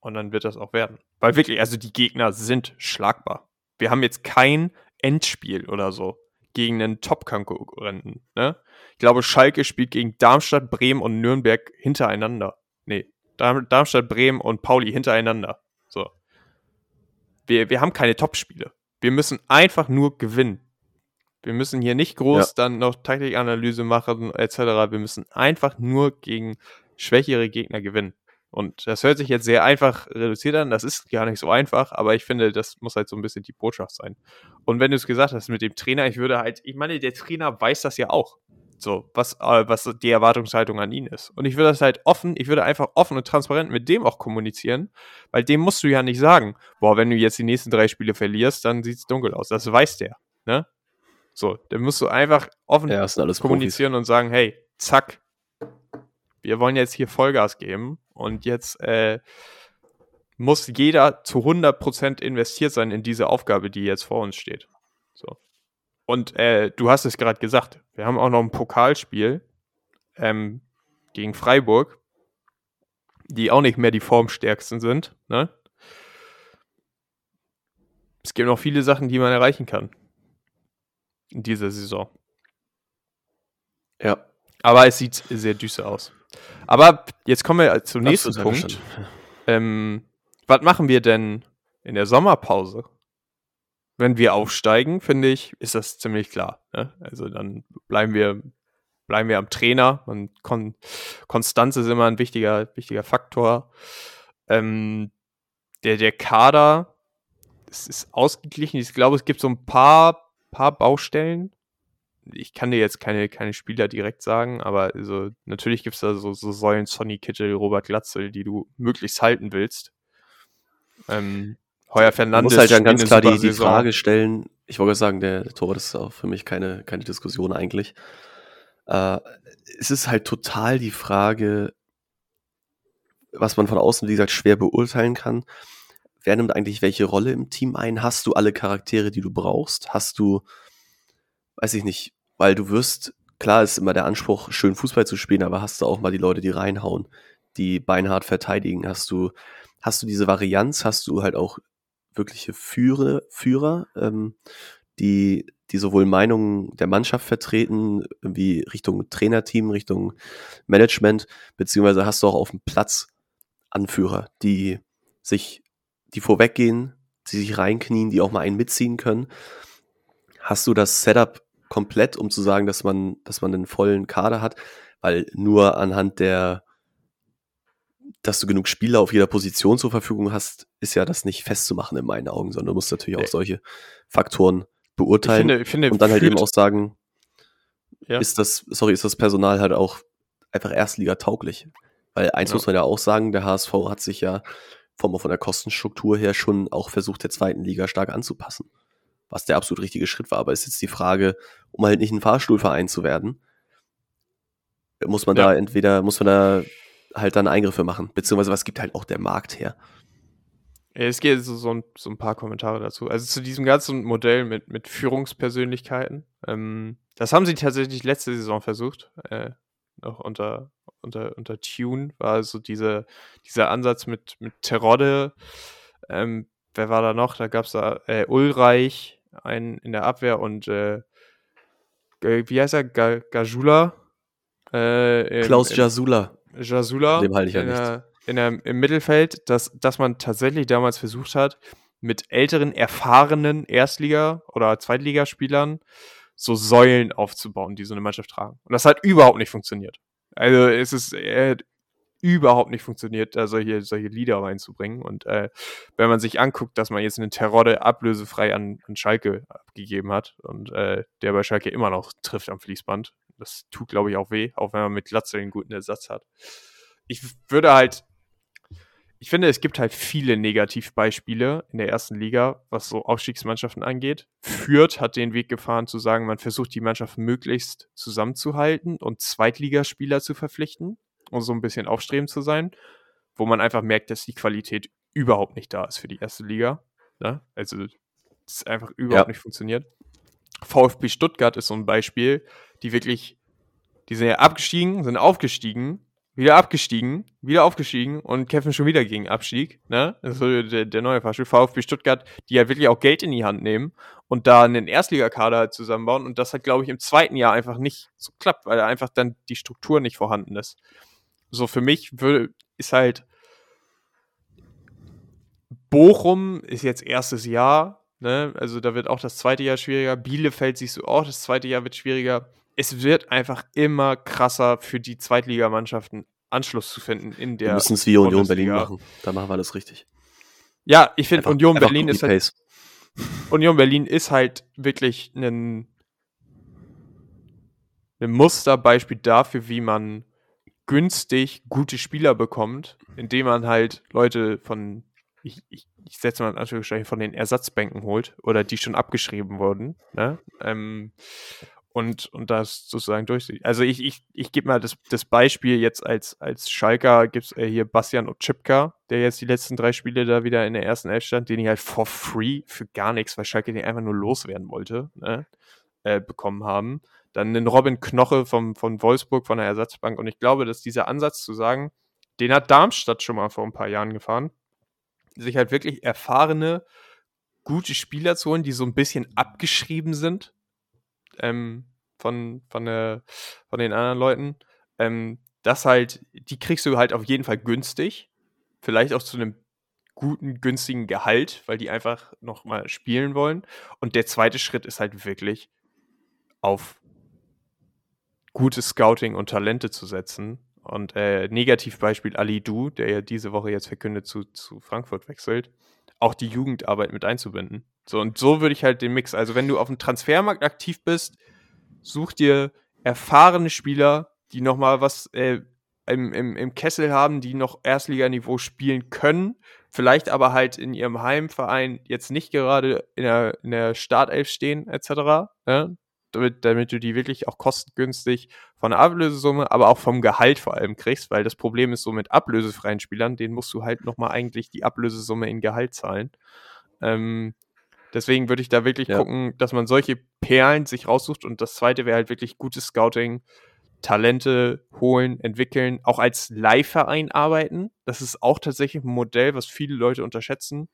S1: Und dann wird das auch werden. Weil wirklich, also die Gegner sind schlagbar. Wir haben jetzt kein Endspiel oder so gegen einen Top-Konkurrenten. Ne? Ich glaube, Schalke spielt gegen Darmstadt, Bremen und Nürnberg hintereinander. Nee, Darmstadt, Bremen und Pauli hintereinander. So. Wir, wir haben keine Top-Spiele. Wir müssen einfach nur gewinnen. Wir müssen hier nicht groß ja. dann noch Taktikanalyse machen etc. Wir müssen einfach nur gegen schwächere Gegner gewinnen. Und das hört sich jetzt sehr einfach reduziert an, das ist gar nicht so einfach, aber ich finde, das muss halt so ein bisschen die Botschaft sein. Und wenn du es gesagt hast mit dem Trainer, ich würde halt, ich meine, der Trainer weiß das ja auch. So, was, äh, was die Erwartungshaltung an ihn ist. Und ich würde das halt offen, ich würde einfach offen und transparent mit dem auch kommunizieren, weil dem musst du ja nicht sagen, boah, wenn du jetzt die nächsten drei Spiele verlierst, dann sieht es dunkel aus. Das weiß der. Ne? So, dann musst du einfach offen ja, kommunizieren Profis. und sagen, hey, zack, wir wollen jetzt hier Vollgas geben und jetzt äh, muss jeder zu 100% investiert sein in diese Aufgabe, die jetzt vor uns steht. So. Und äh, du hast es gerade gesagt, wir haben auch noch ein Pokalspiel ähm, gegen Freiburg, die auch nicht mehr die formstärksten sind. Ne? Es gibt noch viele Sachen, die man erreichen kann in dieser Saison.
S2: Ja.
S1: Aber es sieht sehr düster aus. Aber jetzt kommen wir zum nächsten Punkt. Ähm, was machen wir denn in der Sommerpause? Wenn wir aufsteigen, finde ich, ist das ziemlich klar. Ne? Also dann bleiben wir, bleiben wir am Trainer. Und Kon Konstanz ist immer ein wichtiger, wichtiger Faktor. Ähm, der, der Kader, es ist ausgeglichen. Ich glaube, es gibt so ein paar paar Baustellen. Ich kann dir jetzt keine, keine Spieler direkt sagen, aber also, natürlich gibt es da so, so Säulen, Sonny Kittel, Robert Glatzel, die du möglichst halten willst. Ähm, Heuer Fernandes.
S2: Du musst halt dann ganz klar die, die Frage stellen. Ich wollte sagen, der, Torwart ist auch für mich keine, keine Diskussion eigentlich. Äh, es ist halt total die Frage, was man von außen, wie gesagt, schwer beurteilen kann wer nimmt eigentlich welche Rolle im Team ein? Hast du alle Charaktere, die du brauchst? Hast du, weiß ich nicht, weil du wirst, klar ist immer der Anspruch, schön Fußball zu spielen, aber hast du auch mal die Leute, die reinhauen, die beinhart verteidigen? Hast du, hast du diese Varianz? Hast du halt auch wirkliche Führer, Führer, ähm, die, die sowohl Meinungen der Mannschaft vertreten, wie Richtung Trainerteam, Richtung Management, beziehungsweise hast du auch auf dem Platz Anführer, die sich die vorweggehen, die sich reinknien, die auch mal einen mitziehen können. Hast du das Setup komplett, um zu sagen, dass man, dass man einen vollen Kader hat? Weil nur anhand der, dass du genug Spieler auf jeder Position zur Verfügung hast, ist ja das nicht festzumachen in meinen Augen, sondern du musst natürlich auch solche Faktoren beurteilen ich finde, ich finde, und dann halt eben auch sagen, ja. ist das, sorry, ist das Personal halt auch einfach Erstliga tauglich? Weil eins ja. muss man ja auch sagen, der HSV hat sich ja vom, von der Kostenstruktur her schon auch versucht, der zweiten Liga stark anzupassen. Was der absolut richtige Schritt war. Aber ist jetzt die Frage, um halt nicht ein Fahrstuhlverein zu werden, muss man ja. da entweder, muss man da halt dann Eingriffe machen. Beziehungsweise was gibt halt auch der Markt her.
S1: Es geht so, so, ein, so ein paar Kommentare dazu. Also zu diesem ganzen Modell mit, mit Führungspersönlichkeiten. Ähm, das haben sie tatsächlich letzte Saison versucht. Äh, noch unter unter, unter Tune war so diese, dieser Ansatz mit, mit Terodde. Ähm, wer war da noch? Da gab es da äh, Ulreich, einen in der Abwehr und äh, wie heißt er? Gajula?
S2: Äh, Klaus Jasula.
S1: Jasula
S2: Dem halte ich ja
S1: in
S2: nichts.
S1: in der, im Mittelfeld, dass, dass man tatsächlich damals versucht hat, mit älteren, erfahrenen Erstliga- oder Zweitligaspielern so Säulen aufzubauen, die so eine Mannschaft tragen. Und das hat überhaupt nicht funktioniert. Also es ist überhaupt nicht funktioniert, da solche, solche Lieder reinzubringen. Und äh, wenn man sich anguckt, dass man jetzt einen Terodde ablösefrei an, an Schalke abgegeben hat und äh, der bei Schalke immer noch trifft am Fließband, das tut, glaube ich, auch weh, auch wenn man mit Glatzel einen guten Ersatz hat. Ich würde halt, ich finde, es gibt halt viele Negativbeispiele in der ersten Liga, was so Aufstiegsmannschaften angeht. Fürth hat den Weg gefahren zu sagen, man versucht die Mannschaft möglichst zusammenzuhalten und Zweitligaspieler zu verpflichten, um so ein bisschen aufstrebend zu sein, wo man einfach merkt, dass die Qualität überhaupt nicht da ist für die erste Liga. Ne? Also es einfach überhaupt
S2: Ja.
S1: nicht funktioniert. VfB Stuttgart ist so ein Beispiel, die wirklich, die sind ja abgestiegen, sind aufgestiegen, wieder abgestiegen, wieder aufgestiegen und kämpfen schon wieder gegen Abstieg. Ne? Das ist so der, der neue Beispiel. VfB Stuttgart, die ja wirklich auch Geld in die Hand nehmen und da einen Erstligakader halt zusammenbauen. Und das hat, glaube ich, im zweiten Jahr einfach nicht so klappt, weil einfach dann die Struktur nicht vorhanden ist. So für mich würde, ist halt Bochum ist jetzt erstes Jahr, ne? Also da wird auch das zweite Jahr schwieriger. Bielefeld siehst du auch, das zweite Jahr wird schwieriger. Es wird einfach immer krasser für die Zweitligamannschaften Anschluss zu finden in
S2: Wir
S1: der.
S2: müssen es wie Union Berlin
S1: Bundesliga.
S2: machen. Da machen wir alles richtig.
S1: Ja, ich finde Union Berlin ist halt. Union Berlin ist halt wirklich ein, ein Musterbeispiel dafür, wie man günstig gute Spieler bekommt, indem man halt Leute von, ich, ich, ich setze mal in Anführungszeichen, von den Ersatzbänken holt oder die schon abgeschrieben wurden. Ne? Ähm, und, und das sozusagen durchzieht. Also ich, ich, ich gebe mal das, das Beispiel jetzt als, als Schalker, gibt es äh, hier Bastian Otschipka, der jetzt die letzten drei Spiele da wieder in der ersten Elf stand, den ich halt for free für gar nichts, weil Schalke den einfach nur loswerden wollte, ne? Äh, bekommen haben. Dann den Robin Knoche vom, von Wolfsburg von der Ersatzbank. Und ich glaube, dass dieser Ansatz zu sagen, den hat Darmstadt schon mal vor ein paar Jahren gefahren, sich halt wirklich erfahrene, gute Spieler zu holen, die so ein bisschen abgeschrieben sind ähm, von, von, der, von den anderen Leuten. Ähm, das halt, die kriegst du halt auf jeden Fall günstig. Vielleicht auch zu einem guten, günstigen Gehalt, weil die einfach nochmal spielen wollen. Und der zweite Schritt ist halt wirklich auf gutes Scouting und Talente zu setzen. Und äh, Negativbeispiel Ali Du, der ja diese Woche jetzt verkündet zu, zu Frankfurt wechselt, auch die Jugendarbeit mit einzubinden. So, und so würde ich halt den Mix. Also, wenn du auf dem Transfermarkt aktiv bist, such dir erfahrene Spieler, die nochmal was äh, im, im, im Kessel haben, die noch Erstliganiveau spielen können, vielleicht aber halt in ihrem Heimverein jetzt nicht gerade in der, in der Startelf stehen, etc. Ne? Damit, damit du die wirklich auch kostengünstig von der Ablösesumme, aber auch vom Gehalt vor allem kriegst, weil das Problem ist so mit ablösefreien Spielern, denen musst du halt nochmal eigentlich die Ablösesumme in Gehalt zahlen. Ähm, deswegen würde ich da wirklich
S2: Ja.
S1: gucken, dass man solche Perlen sich raussucht und das zweite wäre halt wirklich gutes Scouting, Talente holen, entwickeln, auch als Leihverein arbeiten. Das ist auch tatsächlich ein Modell, was viele Leute unterschätzen.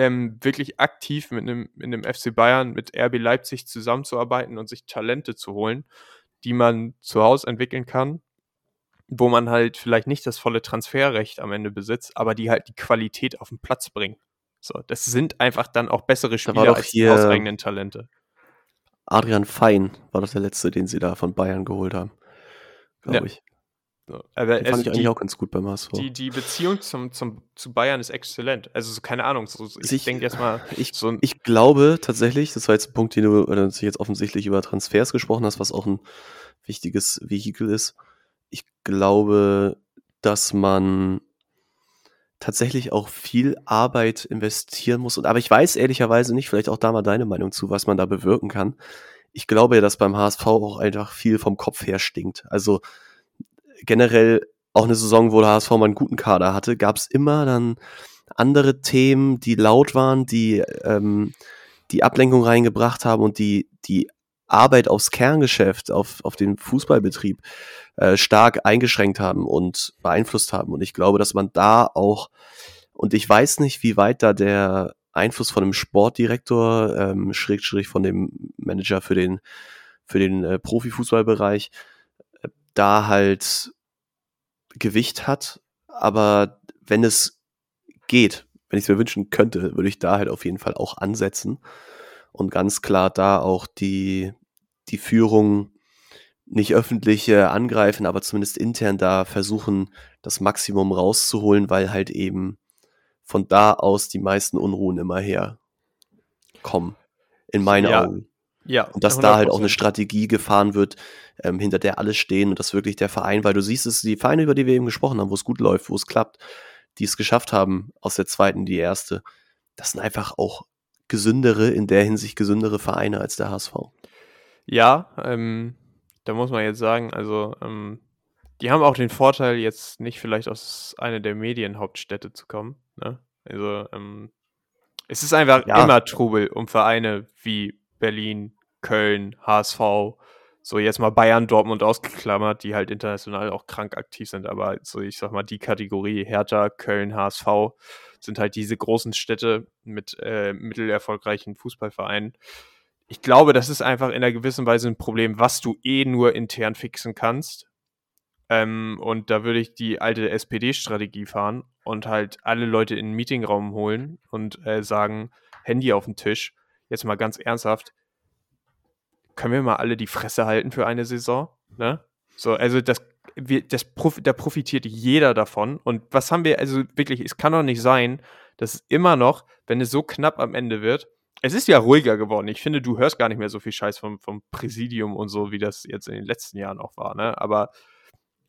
S1: Ähm, wirklich aktiv mit einem, mit einem FC Bayern, mit RB Leipzig zusammenzuarbeiten und sich Talente zu holen, die man zu Hause entwickeln kann, wo man halt vielleicht nicht das volle Transferrecht am Ende besitzt, aber die halt die Qualität auf den Platz bringen. So, das sind einfach dann auch bessere Spieler
S2: doch
S1: als die hauseigenen Talente.
S2: Adrian Fein war doch der letzte, den sie da von Bayern geholt haben. Glaube
S1: Ja.
S2: ich.
S1: Aber
S2: Den
S1: also
S2: fand ich eigentlich
S1: die,
S2: auch ganz gut beim HSV.
S1: die, die Beziehung zum, zum, zu Bayern ist exzellent. Also, so, keine Ahnung, so, ich
S2: Ich-
S1: denke jetzt mal,
S2: Ich,
S1: so
S2: ich glaube tatsächlich, das war jetzt ein Punkt, den du du jetzt offensichtlich über Transfers gesprochen hast, was auch ein wichtiges Vehikel ist. Ich glaube, dass man tatsächlich auch viel Arbeit investieren muss. Und, aber ich weiß ehrlicherweise nicht, vielleicht auch da mal deine Meinung zu, was man da bewirken kann. Ich glaube ja, dass beim HSV auch einfach viel vom Kopf her stinkt. Also generell auch eine Saison, wo der HSV mal einen guten Kader hatte, gab es immer dann andere Themen, die laut waren, die ähm, die Ablenkung reingebracht haben und die die Arbeit aufs Kerngeschäft, auf, auf den Fußballbetrieb äh, stark eingeschränkt haben und beeinflusst haben. Und ich glaube, dass man da auch, und ich weiß nicht, wie weit da der Einfluss von dem Sportdirektor, ähm, Schrägstrich von dem Manager für den, für den äh, Profifußballbereich, da halt Gewicht hat, aber wenn es geht, wenn ich es mir wünschen könnte, würde ich da halt auf jeden Fall auch ansetzen und ganz klar da auch die, die Führung nicht öffentlich äh, angreifen, aber zumindest intern da versuchen, das Maximum rauszuholen, weil halt eben von da aus die meisten Unruhen immer herkommen. In meinen
S1: Ja.
S2: Augen.
S1: Ja.
S2: Und dass da halt auch eine
S1: 100%.
S2: Strategie gefahren wird, ähm, hinter der alle stehen und das wirklich der Verein, weil du siehst es, die Vereine, über die wir eben gesprochen haben, wo es gut läuft, wo es klappt, die es geschafft haben, aus der zweiten die erste, das sind einfach auch gesündere, in der Hinsicht gesündere Vereine als der HSV.
S1: Ja, ähm, da muss man jetzt sagen, also ähm, die haben auch den Vorteil, jetzt nicht vielleicht aus einer der Medienhauptstädte zu kommen. Ne? Also ähm, es ist einfach
S2: Ja.
S1: immer Trubel um Vereine wie Berlin, Köln, HSV, so jetzt mal Bayern, Dortmund ausgeklammert, die halt international auch krank aktiv sind, aber so ich sag mal die Kategorie Hertha, Köln, HSV sind halt diese großen Städte mit äh, mittelerfolgreichen Fußballvereinen. Ich glaube, das ist einfach in einer gewissen Weise ein Problem, was du eh nur intern fixen kannst. Ähm, und da würde ich die alte SPD-Strategie fahren und halt alle Leute in den Meetingraum holen und äh, sagen, Handy auf den Tisch. Jetzt mal ganz ernsthaft, können wir mal alle die Fresse halten für eine Saison? Ne? So, also das, wir, das da profitiert jeder davon. Und was haben wir, also wirklich, es kann doch nicht sein, dass es immer noch, wenn es so knapp am Ende wird, es ist ja ruhiger geworden. Ich finde, du hörst gar nicht mehr so viel Scheiß vom, vom Präsidium und so, wie das jetzt in den letzten Jahren auch war, ne? Aber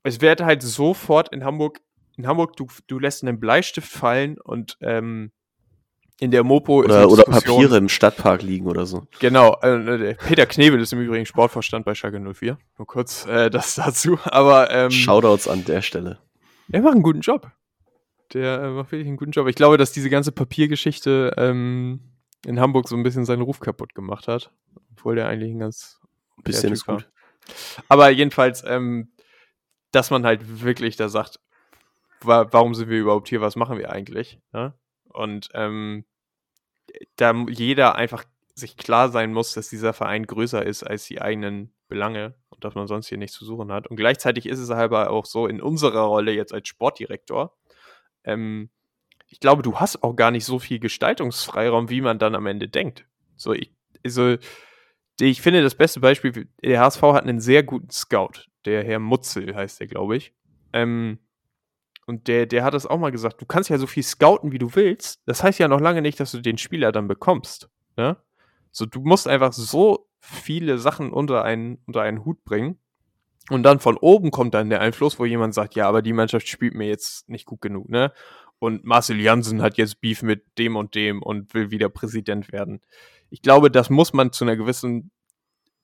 S1: es wird halt sofort in Hamburg, in Hamburg, du, du lässt einen Bleistift fallen und ähm, in der Mopo
S2: Oder,
S1: eine
S2: oder Papiere im Stadtpark liegen oder so.
S1: Genau, äh, der Peter Knebel ist im Übrigen Sportvorstand bei Schalke 04. Nur kurz äh, das dazu. Aber ähm,
S2: Shoutouts an der Stelle.
S1: er macht einen guten Job. Der äh, macht wirklich einen guten Job. Ich glaube, dass diese ganze Papiergeschichte ähm, in Hamburg so ein bisschen seinen Ruf kaputt gemacht hat. Obwohl der eigentlich ein ganz
S2: Ein bisschen ist
S1: war.
S2: gut.
S1: Aber jedenfalls, ähm, dass man halt wirklich da sagt, wa warum sind wir überhaupt hier, was machen wir eigentlich? Ne? Und ähm, da jeder einfach sich klar sein muss, dass dieser Verein größer ist als die eigenen Belange und dass man sonst hier nichts zu suchen hat. Und gleichzeitig ist es aber auch so in unserer Rolle jetzt als Sportdirektor, ähm, ich glaube, du hast auch gar nicht so viel Gestaltungsfreiraum, wie man dann am Ende denkt. So, ich, also, ich finde das beste Beispiel, der HSV hat einen sehr guten Scout, der Herr Mutzel heißt der, glaube ich. Ähm, und der, der hat das auch mal gesagt, du kannst ja so viel scouten, wie du willst. Das heißt ja noch lange nicht, dass du den Spieler dann bekommst. Ne? So, du musst einfach so viele Sachen unter einen, unter einen Hut bringen. Und dann von oben kommt dann der Einfluss, wo jemand sagt, ja, aber die Mannschaft spielt mir jetzt nicht gut genug, ne? Und Marcel Janssen hat jetzt Beef mit dem und dem und will wieder Präsident werden. Ich glaube, das muss man zu einer gewissen,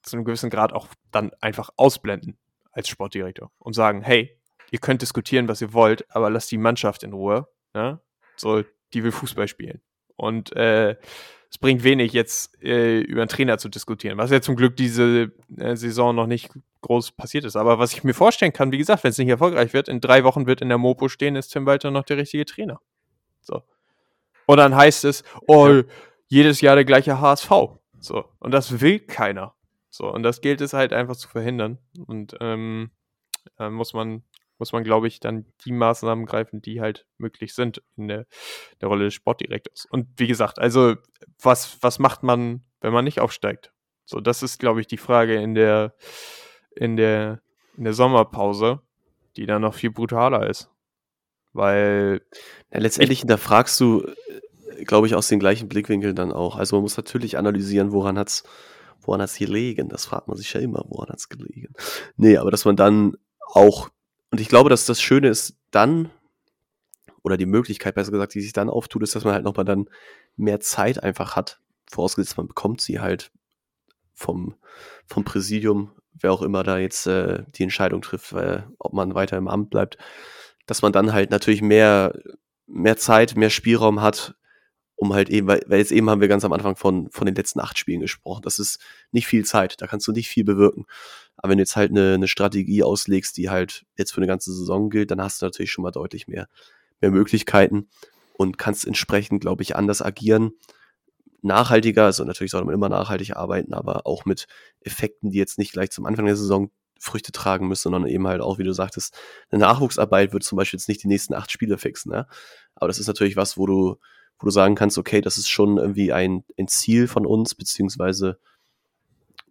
S1: zu einem gewissen Grad auch dann einfach ausblenden als Sportdirektor und sagen, hey, ihr könnt diskutieren, was ihr wollt, aber lasst die Mannschaft in Ruhe. Ne? So, die will Fußball spielen. Und äh, es bringt wenig, jetzt äh, über einen Trainer zu diskutieren, was ja zum Glück diese äh, Saison noch nicht groß passiert ist. Aber was ich mir vorstellen kann, wie gesagt, wenn es nicht erfolgreich wird, in drei Wochen wird in der Mopo stehen, ist Tim Walter noch der richtige Trainer. So. Und dann heißt es, oh,
S2: Ja.
S1: jedes Jahr der gleiche HSV. So. Und das will keiner. So. Und das gilt es halt einfach zu verhindern. Und ähm, äh, muss man, muss man, glaube ich, dann die Maßnahmen greifen, die halt möglich sind in der, der Rolle des Sportdirektors. Und wie gesagt, also was, was macht man, wenn man nicht aufsteigt? So, das ist, glaube ich, die Frage in der, in der, in der Sommerpause, die dann noch viel brutaler ist. Weil,
S2: Ja, letztendlich hinterfragst du, glaube ich, aus den gleichen Blickwinkeln dann auch. Also man muss natürlich analysieren, woran hat's, woran hat's gelegen. Das fragt man sich ja immer, woran hat's gelegen. Nee, aber dass man dann auch, und ich glaube, dass das Schöne ist, dann, oder die Möglichkeit, besser gesagt, die sich dann auftut, ist, dass man halt nochmal dann mehr Zeit einfach hat. Vorausgesetzt, man bekommt sie halt vom, vom Präsidium, wer auch immer da jetzt äh, die Entscheidung trifft, weil, ob man weiter im Amt bleibt, dass man dann halt natürlich mehr, mehr Zeit, mehr Spielraum hat, um halt eben, weil, weil jetzt eben haben wir ganz am Anfang von, von den letzten acht Spielen gesprochen. Das ist nicht viel Zeit, da kannst du nicht viel bewirken. Aber wenn du jetzt halt eine, eine Strategie auslegst, die halt jetzt für eine ganze Saison gilt, dann hast du natürlich schon mal deutlich mehr, mehr Möglichkeiten und kannst entsprechend, glaube ich, anders agieren. Nachhaltiger, also natürlich sollte man immer nachhaltig arbeiten, aber auch mit Effekten, die jetzt nicht gleich zum Anfang der Saison Früchte tragen müssen, sondern eben halt auch, wie du sagtest, eine Nachwuchsarbeit wird zum Beispiel jetzt nicht die nächsten acht Spiele fixen. Ne? Aber das ist natürlich was, wo du, wo du sagen kannst, okay, das ist schon irgendwie ein, ein Ziel von uns, beziehungsweise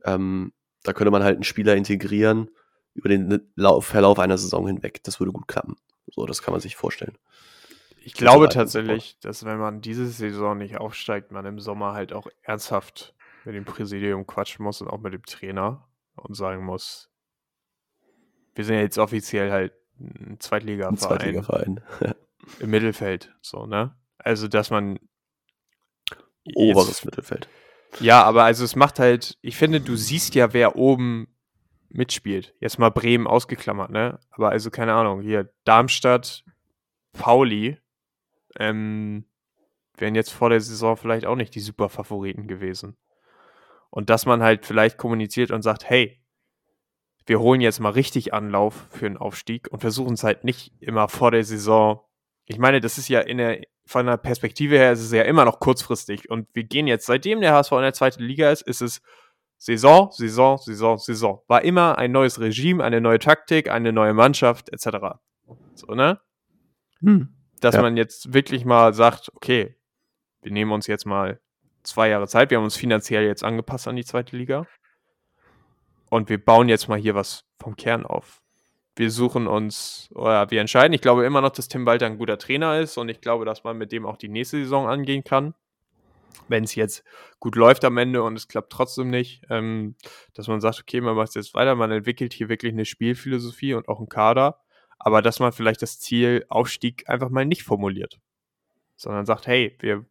S2: ähm, da könnte man halt einen Spieler integrieren über den Lauf, Verlauf einer Saison hinweg. Das würde gut klappen. So, das kann man sich vorstellen.
S1: Ich glaube tatsächlich, dass wenn man diese Saison nicht aufsteigt, man im Sommer halt auch ernsthaft mit dem Präsidium quatschen muss und auch mit dem Trainer und sagen muss, wir sind ja jetzt offiziell halt ein Zweitligaverein. Ein Zweitligaverein. Im Mittelfeld, so, ne? Also, dass man.
S2: Oberes Mittelfeld.
S1: Ja, aber also es macht halt, ich finde, du siehst ja, wer oben mitspielt. Jetzt mal Bremen ausgeklammert, ne? Aber also keine Ahnung, hier Darmstadt, Pauli, ähm, wären jetzt vor der Saison vielleicht auch nicht die super Favoriten gewesen. Und dass man halt vielleicht kommuniziert und sagt, hey, wir holen jetzt mal richtig Anlauf für einen Aufstieg und versuchen es halt nicht immer vor der Saison. Ich meine, das ist ja in der, von der Perspektive her ist es ja immer noch kurzfristig. Und wir gehen jetzt, seitdem der HSV in der zweiten Liga ist, ist es Saison, Saison, Saison, Saison. War immer ein neues Regime, eine neue Taktik, eine neue Mannschaft, etc. So, ne? Hm. Dass ja. man jetzt wirklich mal sagt, okay, wir nehmen uns jetzt mal zwei Jahre Zeit, wir haben uns finanziell jetzt angepasst an die zweite Liga. Und wir bauen jetzt mal hier was vom Kern auf. Wir suchen uns, oder wir entscheiden. Ich glaube immer noch, dass Tim Walter ein guter Trainer ist und ich glaube, dass man mit dem auch die nächste Saison angehen kann. Wenn es jetzt gut läuft am Ende und es klappt trotzdem nicht, ähm, dass man sagt, okay, man macht es jetzt weiter, man entwickelt hier wirklich eine Spielphilosophie und auch einen Kader, aber dass man vielleicht das Ziel Aufstieg einfach mal nicht formuliert, sondern sagt, hey, wir,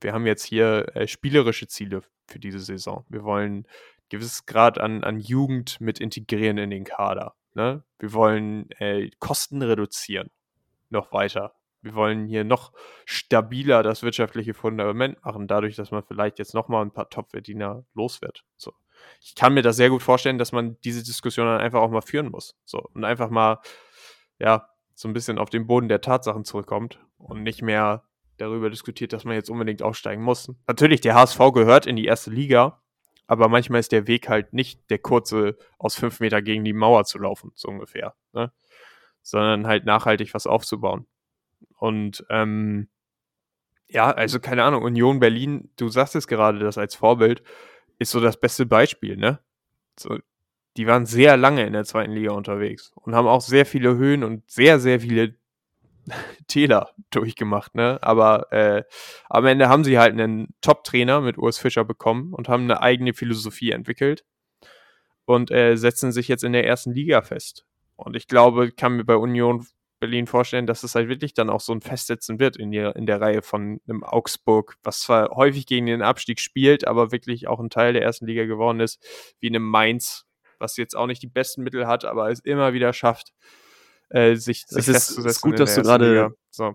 S1: wir haben jetzt hier äh, spielerische Ziele für diese Saison. Wir wollen gewisses Grad an, an Jugend mit integrieren in den Kader. Ne? Wir wollen äh, Kosten reduzieren. Noch weiter. Wir wollen hier noch stabiler das wirtschaftliche Fundament machen, dadurch, dass man vielleicht jetzt nochmal ein paar Top-Verdiener los wird. So. Ich kann mir das sehr gut vorstellen, dass man diese Diskussion dann einfach auch mal führen muss. So. Und einfach mal, ja, so ein bisschen auf den Boden der Tatsachen zurückkommt und nicht mehr darüber diskutiert, dass man jetzt unbedingt aufsteigen muss. Natürlich, der HSV gehört in die erste Liga, aber manchmal ist der Weg halt nicht der kurze aus fünf Meter gegen die Mauer zu laufen, so ungefähr, ne? sondern halt nachhaltig was aufzubauen. Und ähm, ja, also keine Ahnung, Union Berlin, du sagst es gerade, das als Vorbild, ist so das beste Beispiel, ne? So, die waren sehr lange in der zweiten Liga unterwegs und haben auch sehr viele Höhen und sehr, sehr viele Täler durchgemacht, ne? Aber äh, am Ende haben sie halt einen Top-Trainer mit Urs Fischer bekommen und haben eine eigene Philosophie entwickelt und äh, setzen sich jetzt in der ersten Liga fest. Und ich glaube, kann mir bei Union Berlin vorstellen, dass es halt wirklich dann auch so ein Festsetzen wird in der, in der Reihe von einem Augsburg, was zwar häufig gegen den Abstieg spielt, aber wirklich auch ein Teil der ersten Liga geworden ist, wie einem Mainz, was jetzt auch nicht die besten Mittel hat, aber es immer wieder schafft, äh, sich, sich
S2: es ist, gut, dass du gerade so.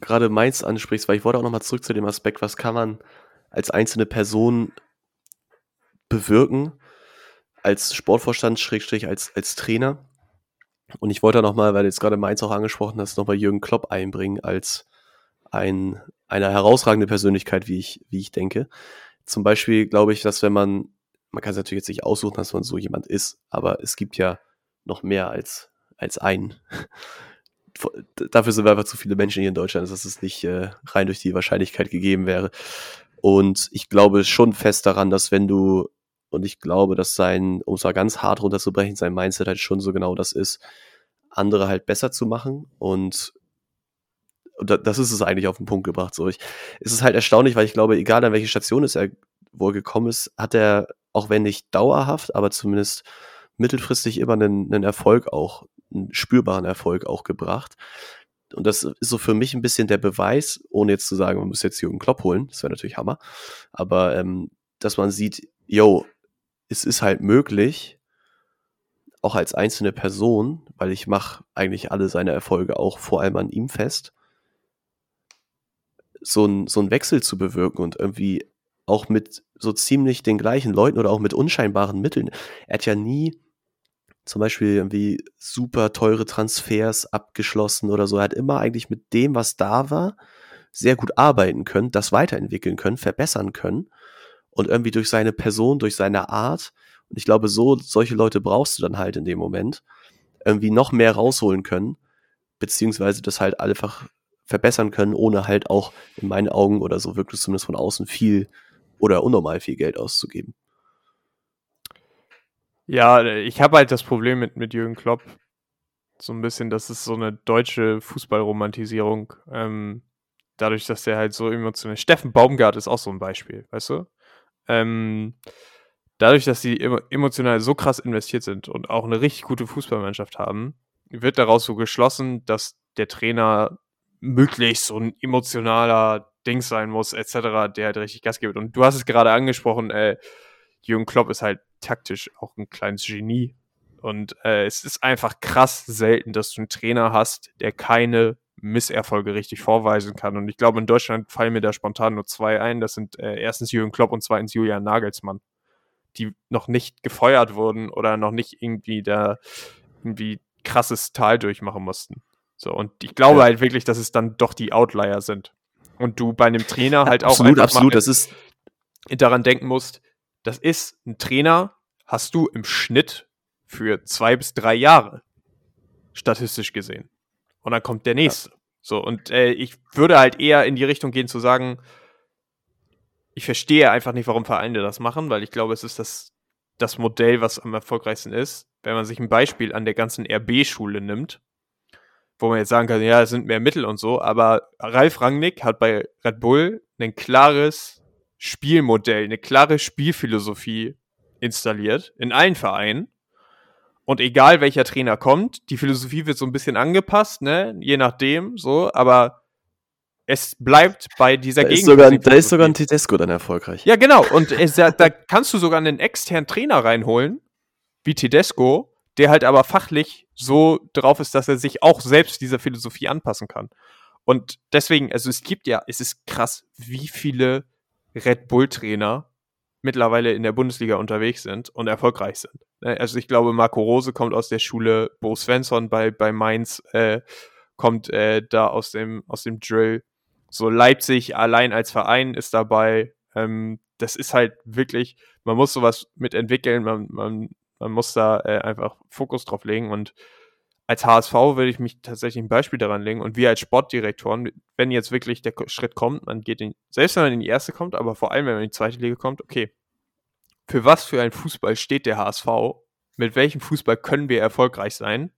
S2: gerade Mainz ansprichst, weil ich wollte auch nochmal zurück zu dem Aspekt, was kann man als einzelne Person bewirken, als Sportvorstand, Schrägstrich, als, als Trainer. Und ich wollte nochmal, weil du jetzt gerade Mainz auch angesprochen hast, nochmal Jürgen Klopp einbringen als ein, eine herausragende Persönlichkeit, wie ich, wie ich denke. Zum Beispiel glaube ich, dass wenn man, man kann es natürlich jetzt nicht aussuchen, dass man so jemand ist, aber es gibt ja noch mehr als als ein. Dafür sind wir einfach zu viele Menschen hier in Deutschland, dass es nicht äh, rein durch die Wahrscheinlichkeit gegeben wäre. Und ich glaube schon fest daran, dass wenn du, und ich glaube, dass sein, um es mal ganz hart runterzubrechen, sein Mindset halt schon so genau das ist, andere halt besser zu machen und das ist es eigentlich auf den Punkt gebracht. So, ich, es ist halt erstaunlich, weil ich glaube, egal an welche Station ist er wohl gekommen ist, hat er, auch wenn nicht dauerhaft, aber zumindest mittelfristig immer einen, einen Erfolg auch einen spürbaren Erfolg auch gebracht. Und das ist so für mich ein bisschen der Beweis, ohne jetzt zu sagen, man muss jetzt Jürgen Klopp holen, das wäre natürlich Hammer, aber ähm, dass man sieht, yo, es ist halt möglich, auch als einzelne Person, weil ich mache eigentlich alle seine Erfolge auch vor allem an ihm fest, so ein, so ein Wechsel zu bewirken und irgendwie auch mit so ziemlich den gleichen Leuten oder auch mit unscheinbaren Mitteln. Er hat ja nie zum Beispiel irgendwie super teure Transfers abgeschlossen oder so. Er hat immer eigentlich mit dem, was da war, sehr gut arbeiten können, das weiterentwickeln können, verbessern können und irgendwie durch seine Person, durch seine Art. Und ich glaube, so, solche Leute brauchst du dann halt in dem Moment, irgendwie noch mehr rausholen können, beziehungsweise das halt einfach verbessern können, ohne halt auch in meinen Augen oder so wirklich zumindest von außen viel oder unnormal viel Geld auszugeben.
S1: Ja, ich habe halt das Problem mit, mit Jürgen Klopp so ein bisschen, das ist so eine deutsche Fußballromantisierung. Ähm, dadurch, dass der halt so emotional. Steffen Baumgart ist auch so ein Beispiel, weißt du? Ähm, dadurch, dass sie emotional so krass investiert sind und auch eine richtig gute Fußballmannschaft haben, wird daraus so geschlossen, dass der Trainer möglichst so ein emotionaler Dings sein muss, etc., der halt richtig Gas gibt. Und du hast es gerade angesprochen, äh, Jürgen Klopp ist halt taktisch auch ein kleines Genie. Und äh, es ist einfach krass selten, dass du einen Trainer hast, der keine Misserfolge richtig vorweisen kann. Und ich glaube, in Deutschland fallen mir da spontan nur zwei ein. Das sind äh, erstens Jürgen Klopp und zweitens Julian Nagelsmann, die noch nicht gefeuert wurden oder noch nicht irgendwie da irgendwie krasses Tal durchmachen mussten. So, und ich glaube ja. halt wirklich, dass es dann doch die Outlier sind. Und du bei einem Trainer halt auch
S2: absolut, absolut, das ist
S1: daran denken musst, das ist ein Trainer, hast du im Schnitt für zwei bis drei Jahre, statistisch gesehen. Und dann kommt der nächste. Ja. So, und äh, ich würde halt eher in die Richtung gehen zu sagen, ich verstehe einfach nicht, warum Vereine das machen, weil ich glaube, es ist das, das Modell, was am erfolgreichsten ist. Wenn man sich ein Beispiel an der ganzen RB-Schule nimmt, wo man jetzt sagen kann, ja, es sind mehr Mittel und so, aber Ralf Rangnick hat bei Red Bull ein klares Spielmodell, eine klare Spielphilosophie installiert in allen Vereinen. Und egal welcher Trainer kommt, die Philosophie wird so ein bisschen angepasst, ne, je nachdem, so, aber es bleibt bei dieser
S2: da Gegend. Ist sogar, da ist sogar ein Tedesco dann erfolgreich.
S1: Ja, genau. Und es, da, da kannst du sogar einen externen Trainer reinholen, wie Tedesco, der halt aber fachlich so drauf ist, dass er sich auch selbst dieser Philosophie anpassen kann. Und deswegen, also es gibt ja, es ist krass, wie viele Red Bull-Trainer mittlerweile in der Bundesliga unterwegs sind und erfolgreich sind. Ne, also ich glaube, Marco Rose kommt aus der Schule, Bo Svensson bei, bei Mainz äh, kommt äh, da aus dem, aus dem Drill. So Leipzig allein als Verein ist dabei. Ähm, das ist halt wirklich, man muss sowas mitentwickeln, man, man, man muss da äh, einfach Fokus drauf legen und als HSV würde ich mich tatsächlich ein Beispiel daran legen und wir als Sportdirektoren, wenn jetzt wirklich der Schritt kommt, man geht in, selbst wenn man in die erste kommt, aber vor allem, wenn man in die zweite Liga kommt, okay, für was für ein Fußball steht der HSV? Mit welchem Fußball können wir erfolgreich sein?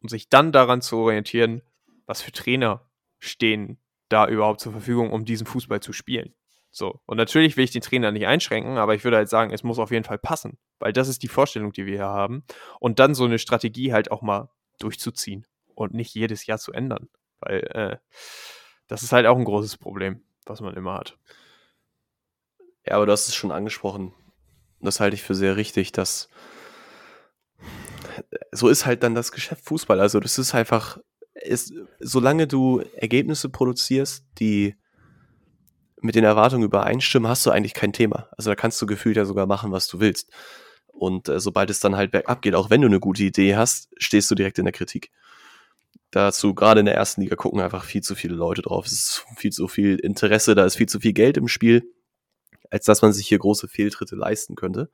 S1: Um sich dann daran zu orientieren, was für Trainer stehen da überhaupt zur Verfügung, um diesen Fußball zu spielen. So. Und natürlich will ich den Trainer nicht einschränken, aber ich würde halt sagen, es muss auf jeden Fall passen, weil das ist die Vorstellung, die wir hier haben. Und dann so eine Strategie halt auch mal durchzuziehen und nicht jedes Jahr zu ändern. Weil äh, das ist halt auch ein großes Problem, was man immer hat.
S2: Ja, aber du hast es schon angesprochen. Das halte ich für sehr richtig, dass so ist halt dann das Geschäft Fußball. Also das ist einfach, ist, solange du Ergebnisse produzierst, die mit den Erwartungen übereinstimmen, hast du eigentlich kein Thema. Also da kannst du gefühlt ja sogar machen, was du willst. Und äh, sobald es dann halt bergab geht, auch wenn du eine gute Idee hast, stehst du direkt in der Kritik. Dazu, gerade in der ersten Liga, gucken einfach viel zu viele Leute drauf. Es ist viel zu viel Interesse, da ist viel zu viel Geld im Spiel, als dass man sich hier große Fehltritte leisten könnte.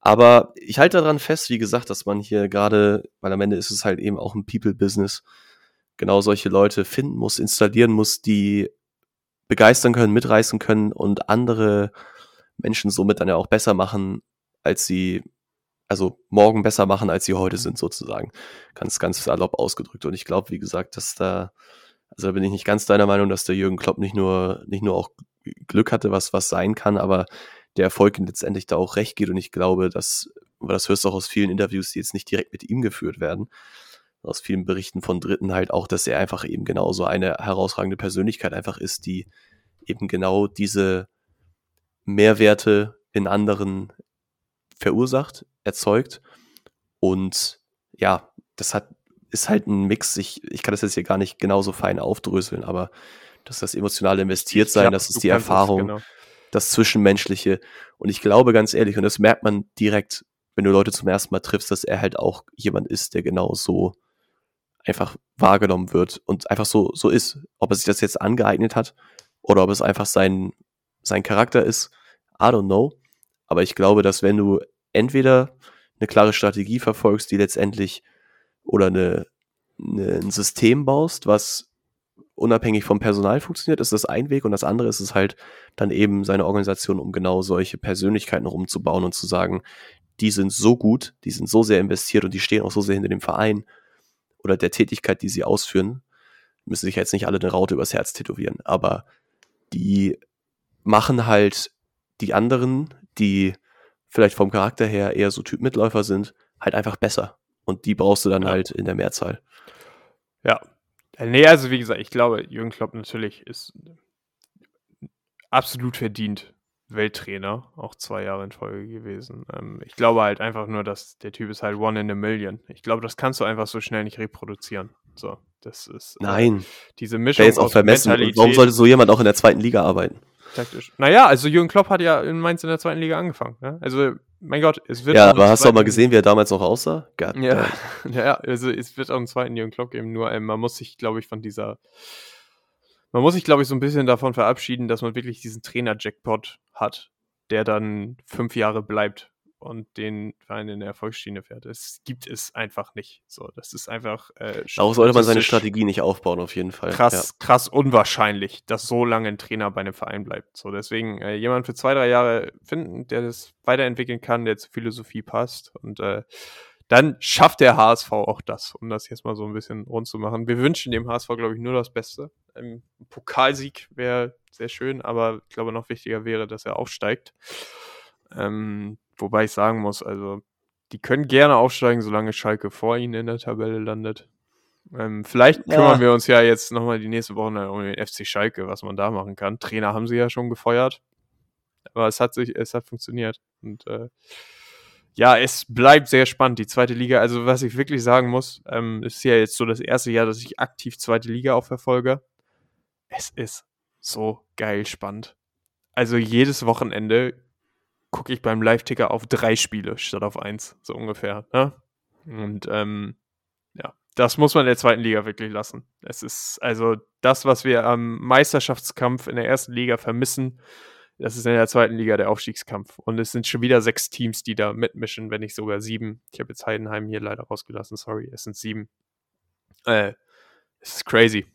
S2: Aber ich halte daran fest, wie gesagt, dass man hier gerade, weil am Ende ist es halt eben auch ein People-Business, genau solche Leute finden muss, installieren muss, die begeistern können, mitreißen können und andere Menschen somit dann ja auch besser machen, als sie, also morgen besser machen, als sie heute sind, sozusagen. Ganz, ganz salopp ausgedrückt. Und ich glaube, wie gesagt, dass da, also da bin ich nicht ganz deiner Meinung, dass der Jürgen Klopp nicht nur, nicht nur auch Glück hatte, was, was sein kann, aber der Erfolg letztendlich da auch recht geht. Und ich glaube, dass, aber das hörst du auch aus vielen Interviews, die jetzt nicht direkt mit ihm geführt werden, aus vielen Berichten von Dritten halt auch, dass er einfach eben genauso eine herausragende Persönlichkeit einfach ist, die eben genau diese Mehrwerte in anderen verursacht, erzeugt. Und ja, das hat, ist halt ein Mix. Ich, ich kann das jetzt hier gar nicht genauso fein aufdröseln, aber dass das emotionale investiert sein, das ist die Erfahrung, genau. das Zwischenmenschliche. Und ich glaube ganz ehrlich, und das merkt man direkt, wenn du Leute zum ersten Mal triffst, dass er halt auch jemand ist, der genau so einfach wahrgenommen wird und einfach so, so ist. Ob er sich das jetzt angeeignet hat oder ob es einfach sein, sein Charakter ist, I don't know. Aber ich glaube, dass wenn du entweder eine klare Strategie verfolgst, die letztendlich oder eine, eine, ein System baust, was unabhängig vom Personal funktioniert, ist das ein Weg. Und das andere ist es halt dann eben seine Organisation, um genau solche Persönlichkeiten rumzubauen und zu sagen, die sind so gut, die sind so sehr investiert und die stehen auch so sehr hinter dem Verein oder der Tätigkeit, die sie ausführen, müssen sich jetzt nicht alle eine Raute übers Herz tätowieren, aber die machen halt die anderen, die vielleicht vom Charakter her eher so Typ Mitläufer sind, halt einfach besser. Und die brauchst du dann ja. halt in der Mehrzahl.
S1: Ja. Nee, also wie gesagt, ich glaube, Jürgen Klopp natürlich ist absolut verdient Welttrainer, auch zwei Jahre in Folge gewesen. Ähm, ich glaube halt einfach nur, dass der Typ ist halt one in a million. Ich glaube, das kannst du einfach so schnell nicht reproduzieren. So, das ist
S2: äh, Nein.
S1: diese Mischung.
S2: Der jetzt auch vermessen. Warum sollte so jemand auch in der zweiten Liga arbeiten?
S1: Taktisch. Naja, also Jürgen Klopp hat ja in Mainz in der zweiten Liga angefangen. Ne? Also, mein Gott, es wird.
S2: Ja, aber hast du auch mal gesehen, wie er damals noch aussah?
S1: God ja, ja, also es wird auch einen zweiten Jürgen Klopp geben, nur ähm, man muss sich, glaube ich, von dieser man muss sich, glaube ich, so ein bisschen davon verabschieden, dass man wirklich diesen Trainer-Jackpot hat, der dann fünf Jahre bleibt und den Verein in der Erfolgsschiene fährt. Es gibt es einfach nicht. So, das ist einfach.
S2: Äh, Darauf sollte man seine Strategie nicht aufbauen, auf jeden Fall.
S1: Krass, ja. krass unwahrscheinlich, dass so lange ein Trainer bei einem Verein bleibt. So, deswegen äh, jemand für zwei, drei Jahre finden, der das weiterentwickeln kann, der zur Philosophie passt und äh, dann schafft der HSV auch das, um das jetzt mal so ein bisschen rund zu machen. Wir wünschen dem HSV, glaube ich, nur das Beste. Ein Pokalsieg wäre sehr schön, aber ich glaube, noch wichtiger wäre, dass er aufsteigt. Ähm, wobei ich sagen muss, also die können gerne aufsteigen, solange Schalke vor ihnen in der Tabelle landet. Ähm, vielleicht kümmern ja. wir uns ja jetzt nochmal die nächste Woche um den FC Schalke, was man da machen kann. Trainer haben sie ja schon gefeuert. Aber es hat sich, es hat funktioniert. Und äh, ja, es bleibt sehr spannend, die zweite Liga. Also, was ich wirklich sagen muss, ähm, ist ja jetzt so das erste Jahr, dass ich aktiv zweite Liga auch verfolge. Es ist so geil spannend. Also, jedes Wochenende gucke ich beim Live-Ticker auf drei Spiele statt auf eins, so ungefähr. Ne? Und ähm, ja, das muss man in der zweiten Liga wirklich lassen. Es ist also das, was wir am Meisterschaftskampf in der ersten Liga vermissen, das ist in der zweiten Liga der Aufstiegskampf. Und es sind schon wieder sechs Teams, die da mitmischen, wenn nicht sogar sieben. Ich habe jetzt Heidenheim hier leider rausgelassen, sorry, es sind sieben. Äh, es ist crazy.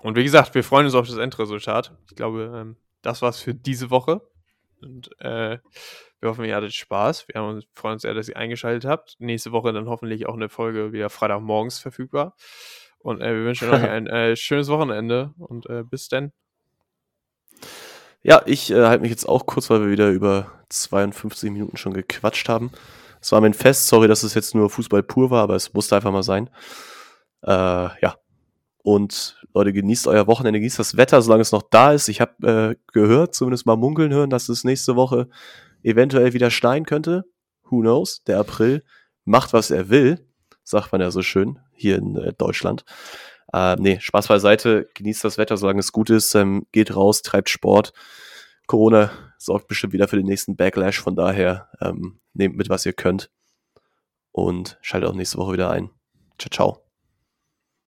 S1: Und wie gesagt, wir freuen uns auf das Endresultat. Ich glaube, ähm, das war's für diese Woche. Und äh, wir hoffen, ihr hattet Spaß. Wir uns, freuen uns sehr, dass ihr eingeschaltet habt. Nächste Woche dann hoffentlich auch eine Folge wieder Freitagmorgens verfügbar. Und äh, wir wünschen euch ein äh, schönes Wochenende und äh, bis dann.
S2: Ja, ich äh, halte mich jetzt auch kurz, weil wir wieder über 52 Minuten schon gequatscht haben. Es war mein Fest, sorry, dass es jetzt nur Fußball pur war, aber es musste einfach mal sein. Äh, ja. Und Leute, genießt euer Wochenende, genießt das Wetter, solange es noch da ist. Ich habe äh, gehört, zumindest mal munkeln hören, dass es nächste Woche eventuell wieder schneien könnte. Who knows? Der April macht, was er will, sagt man ja so schön hier in äh, Deutschland. Äh, nee, Spaß beiseite, genießt das Wetter, solange es gut ist, ähm, geht raus, treibt Sport. Corona sorgt bestimmt wieder für den nächsten Backlash, von daher ähm, nehmt mit, was ihr könnt und schaltet auch nächste Woche wieder ein. Ciao, ciao.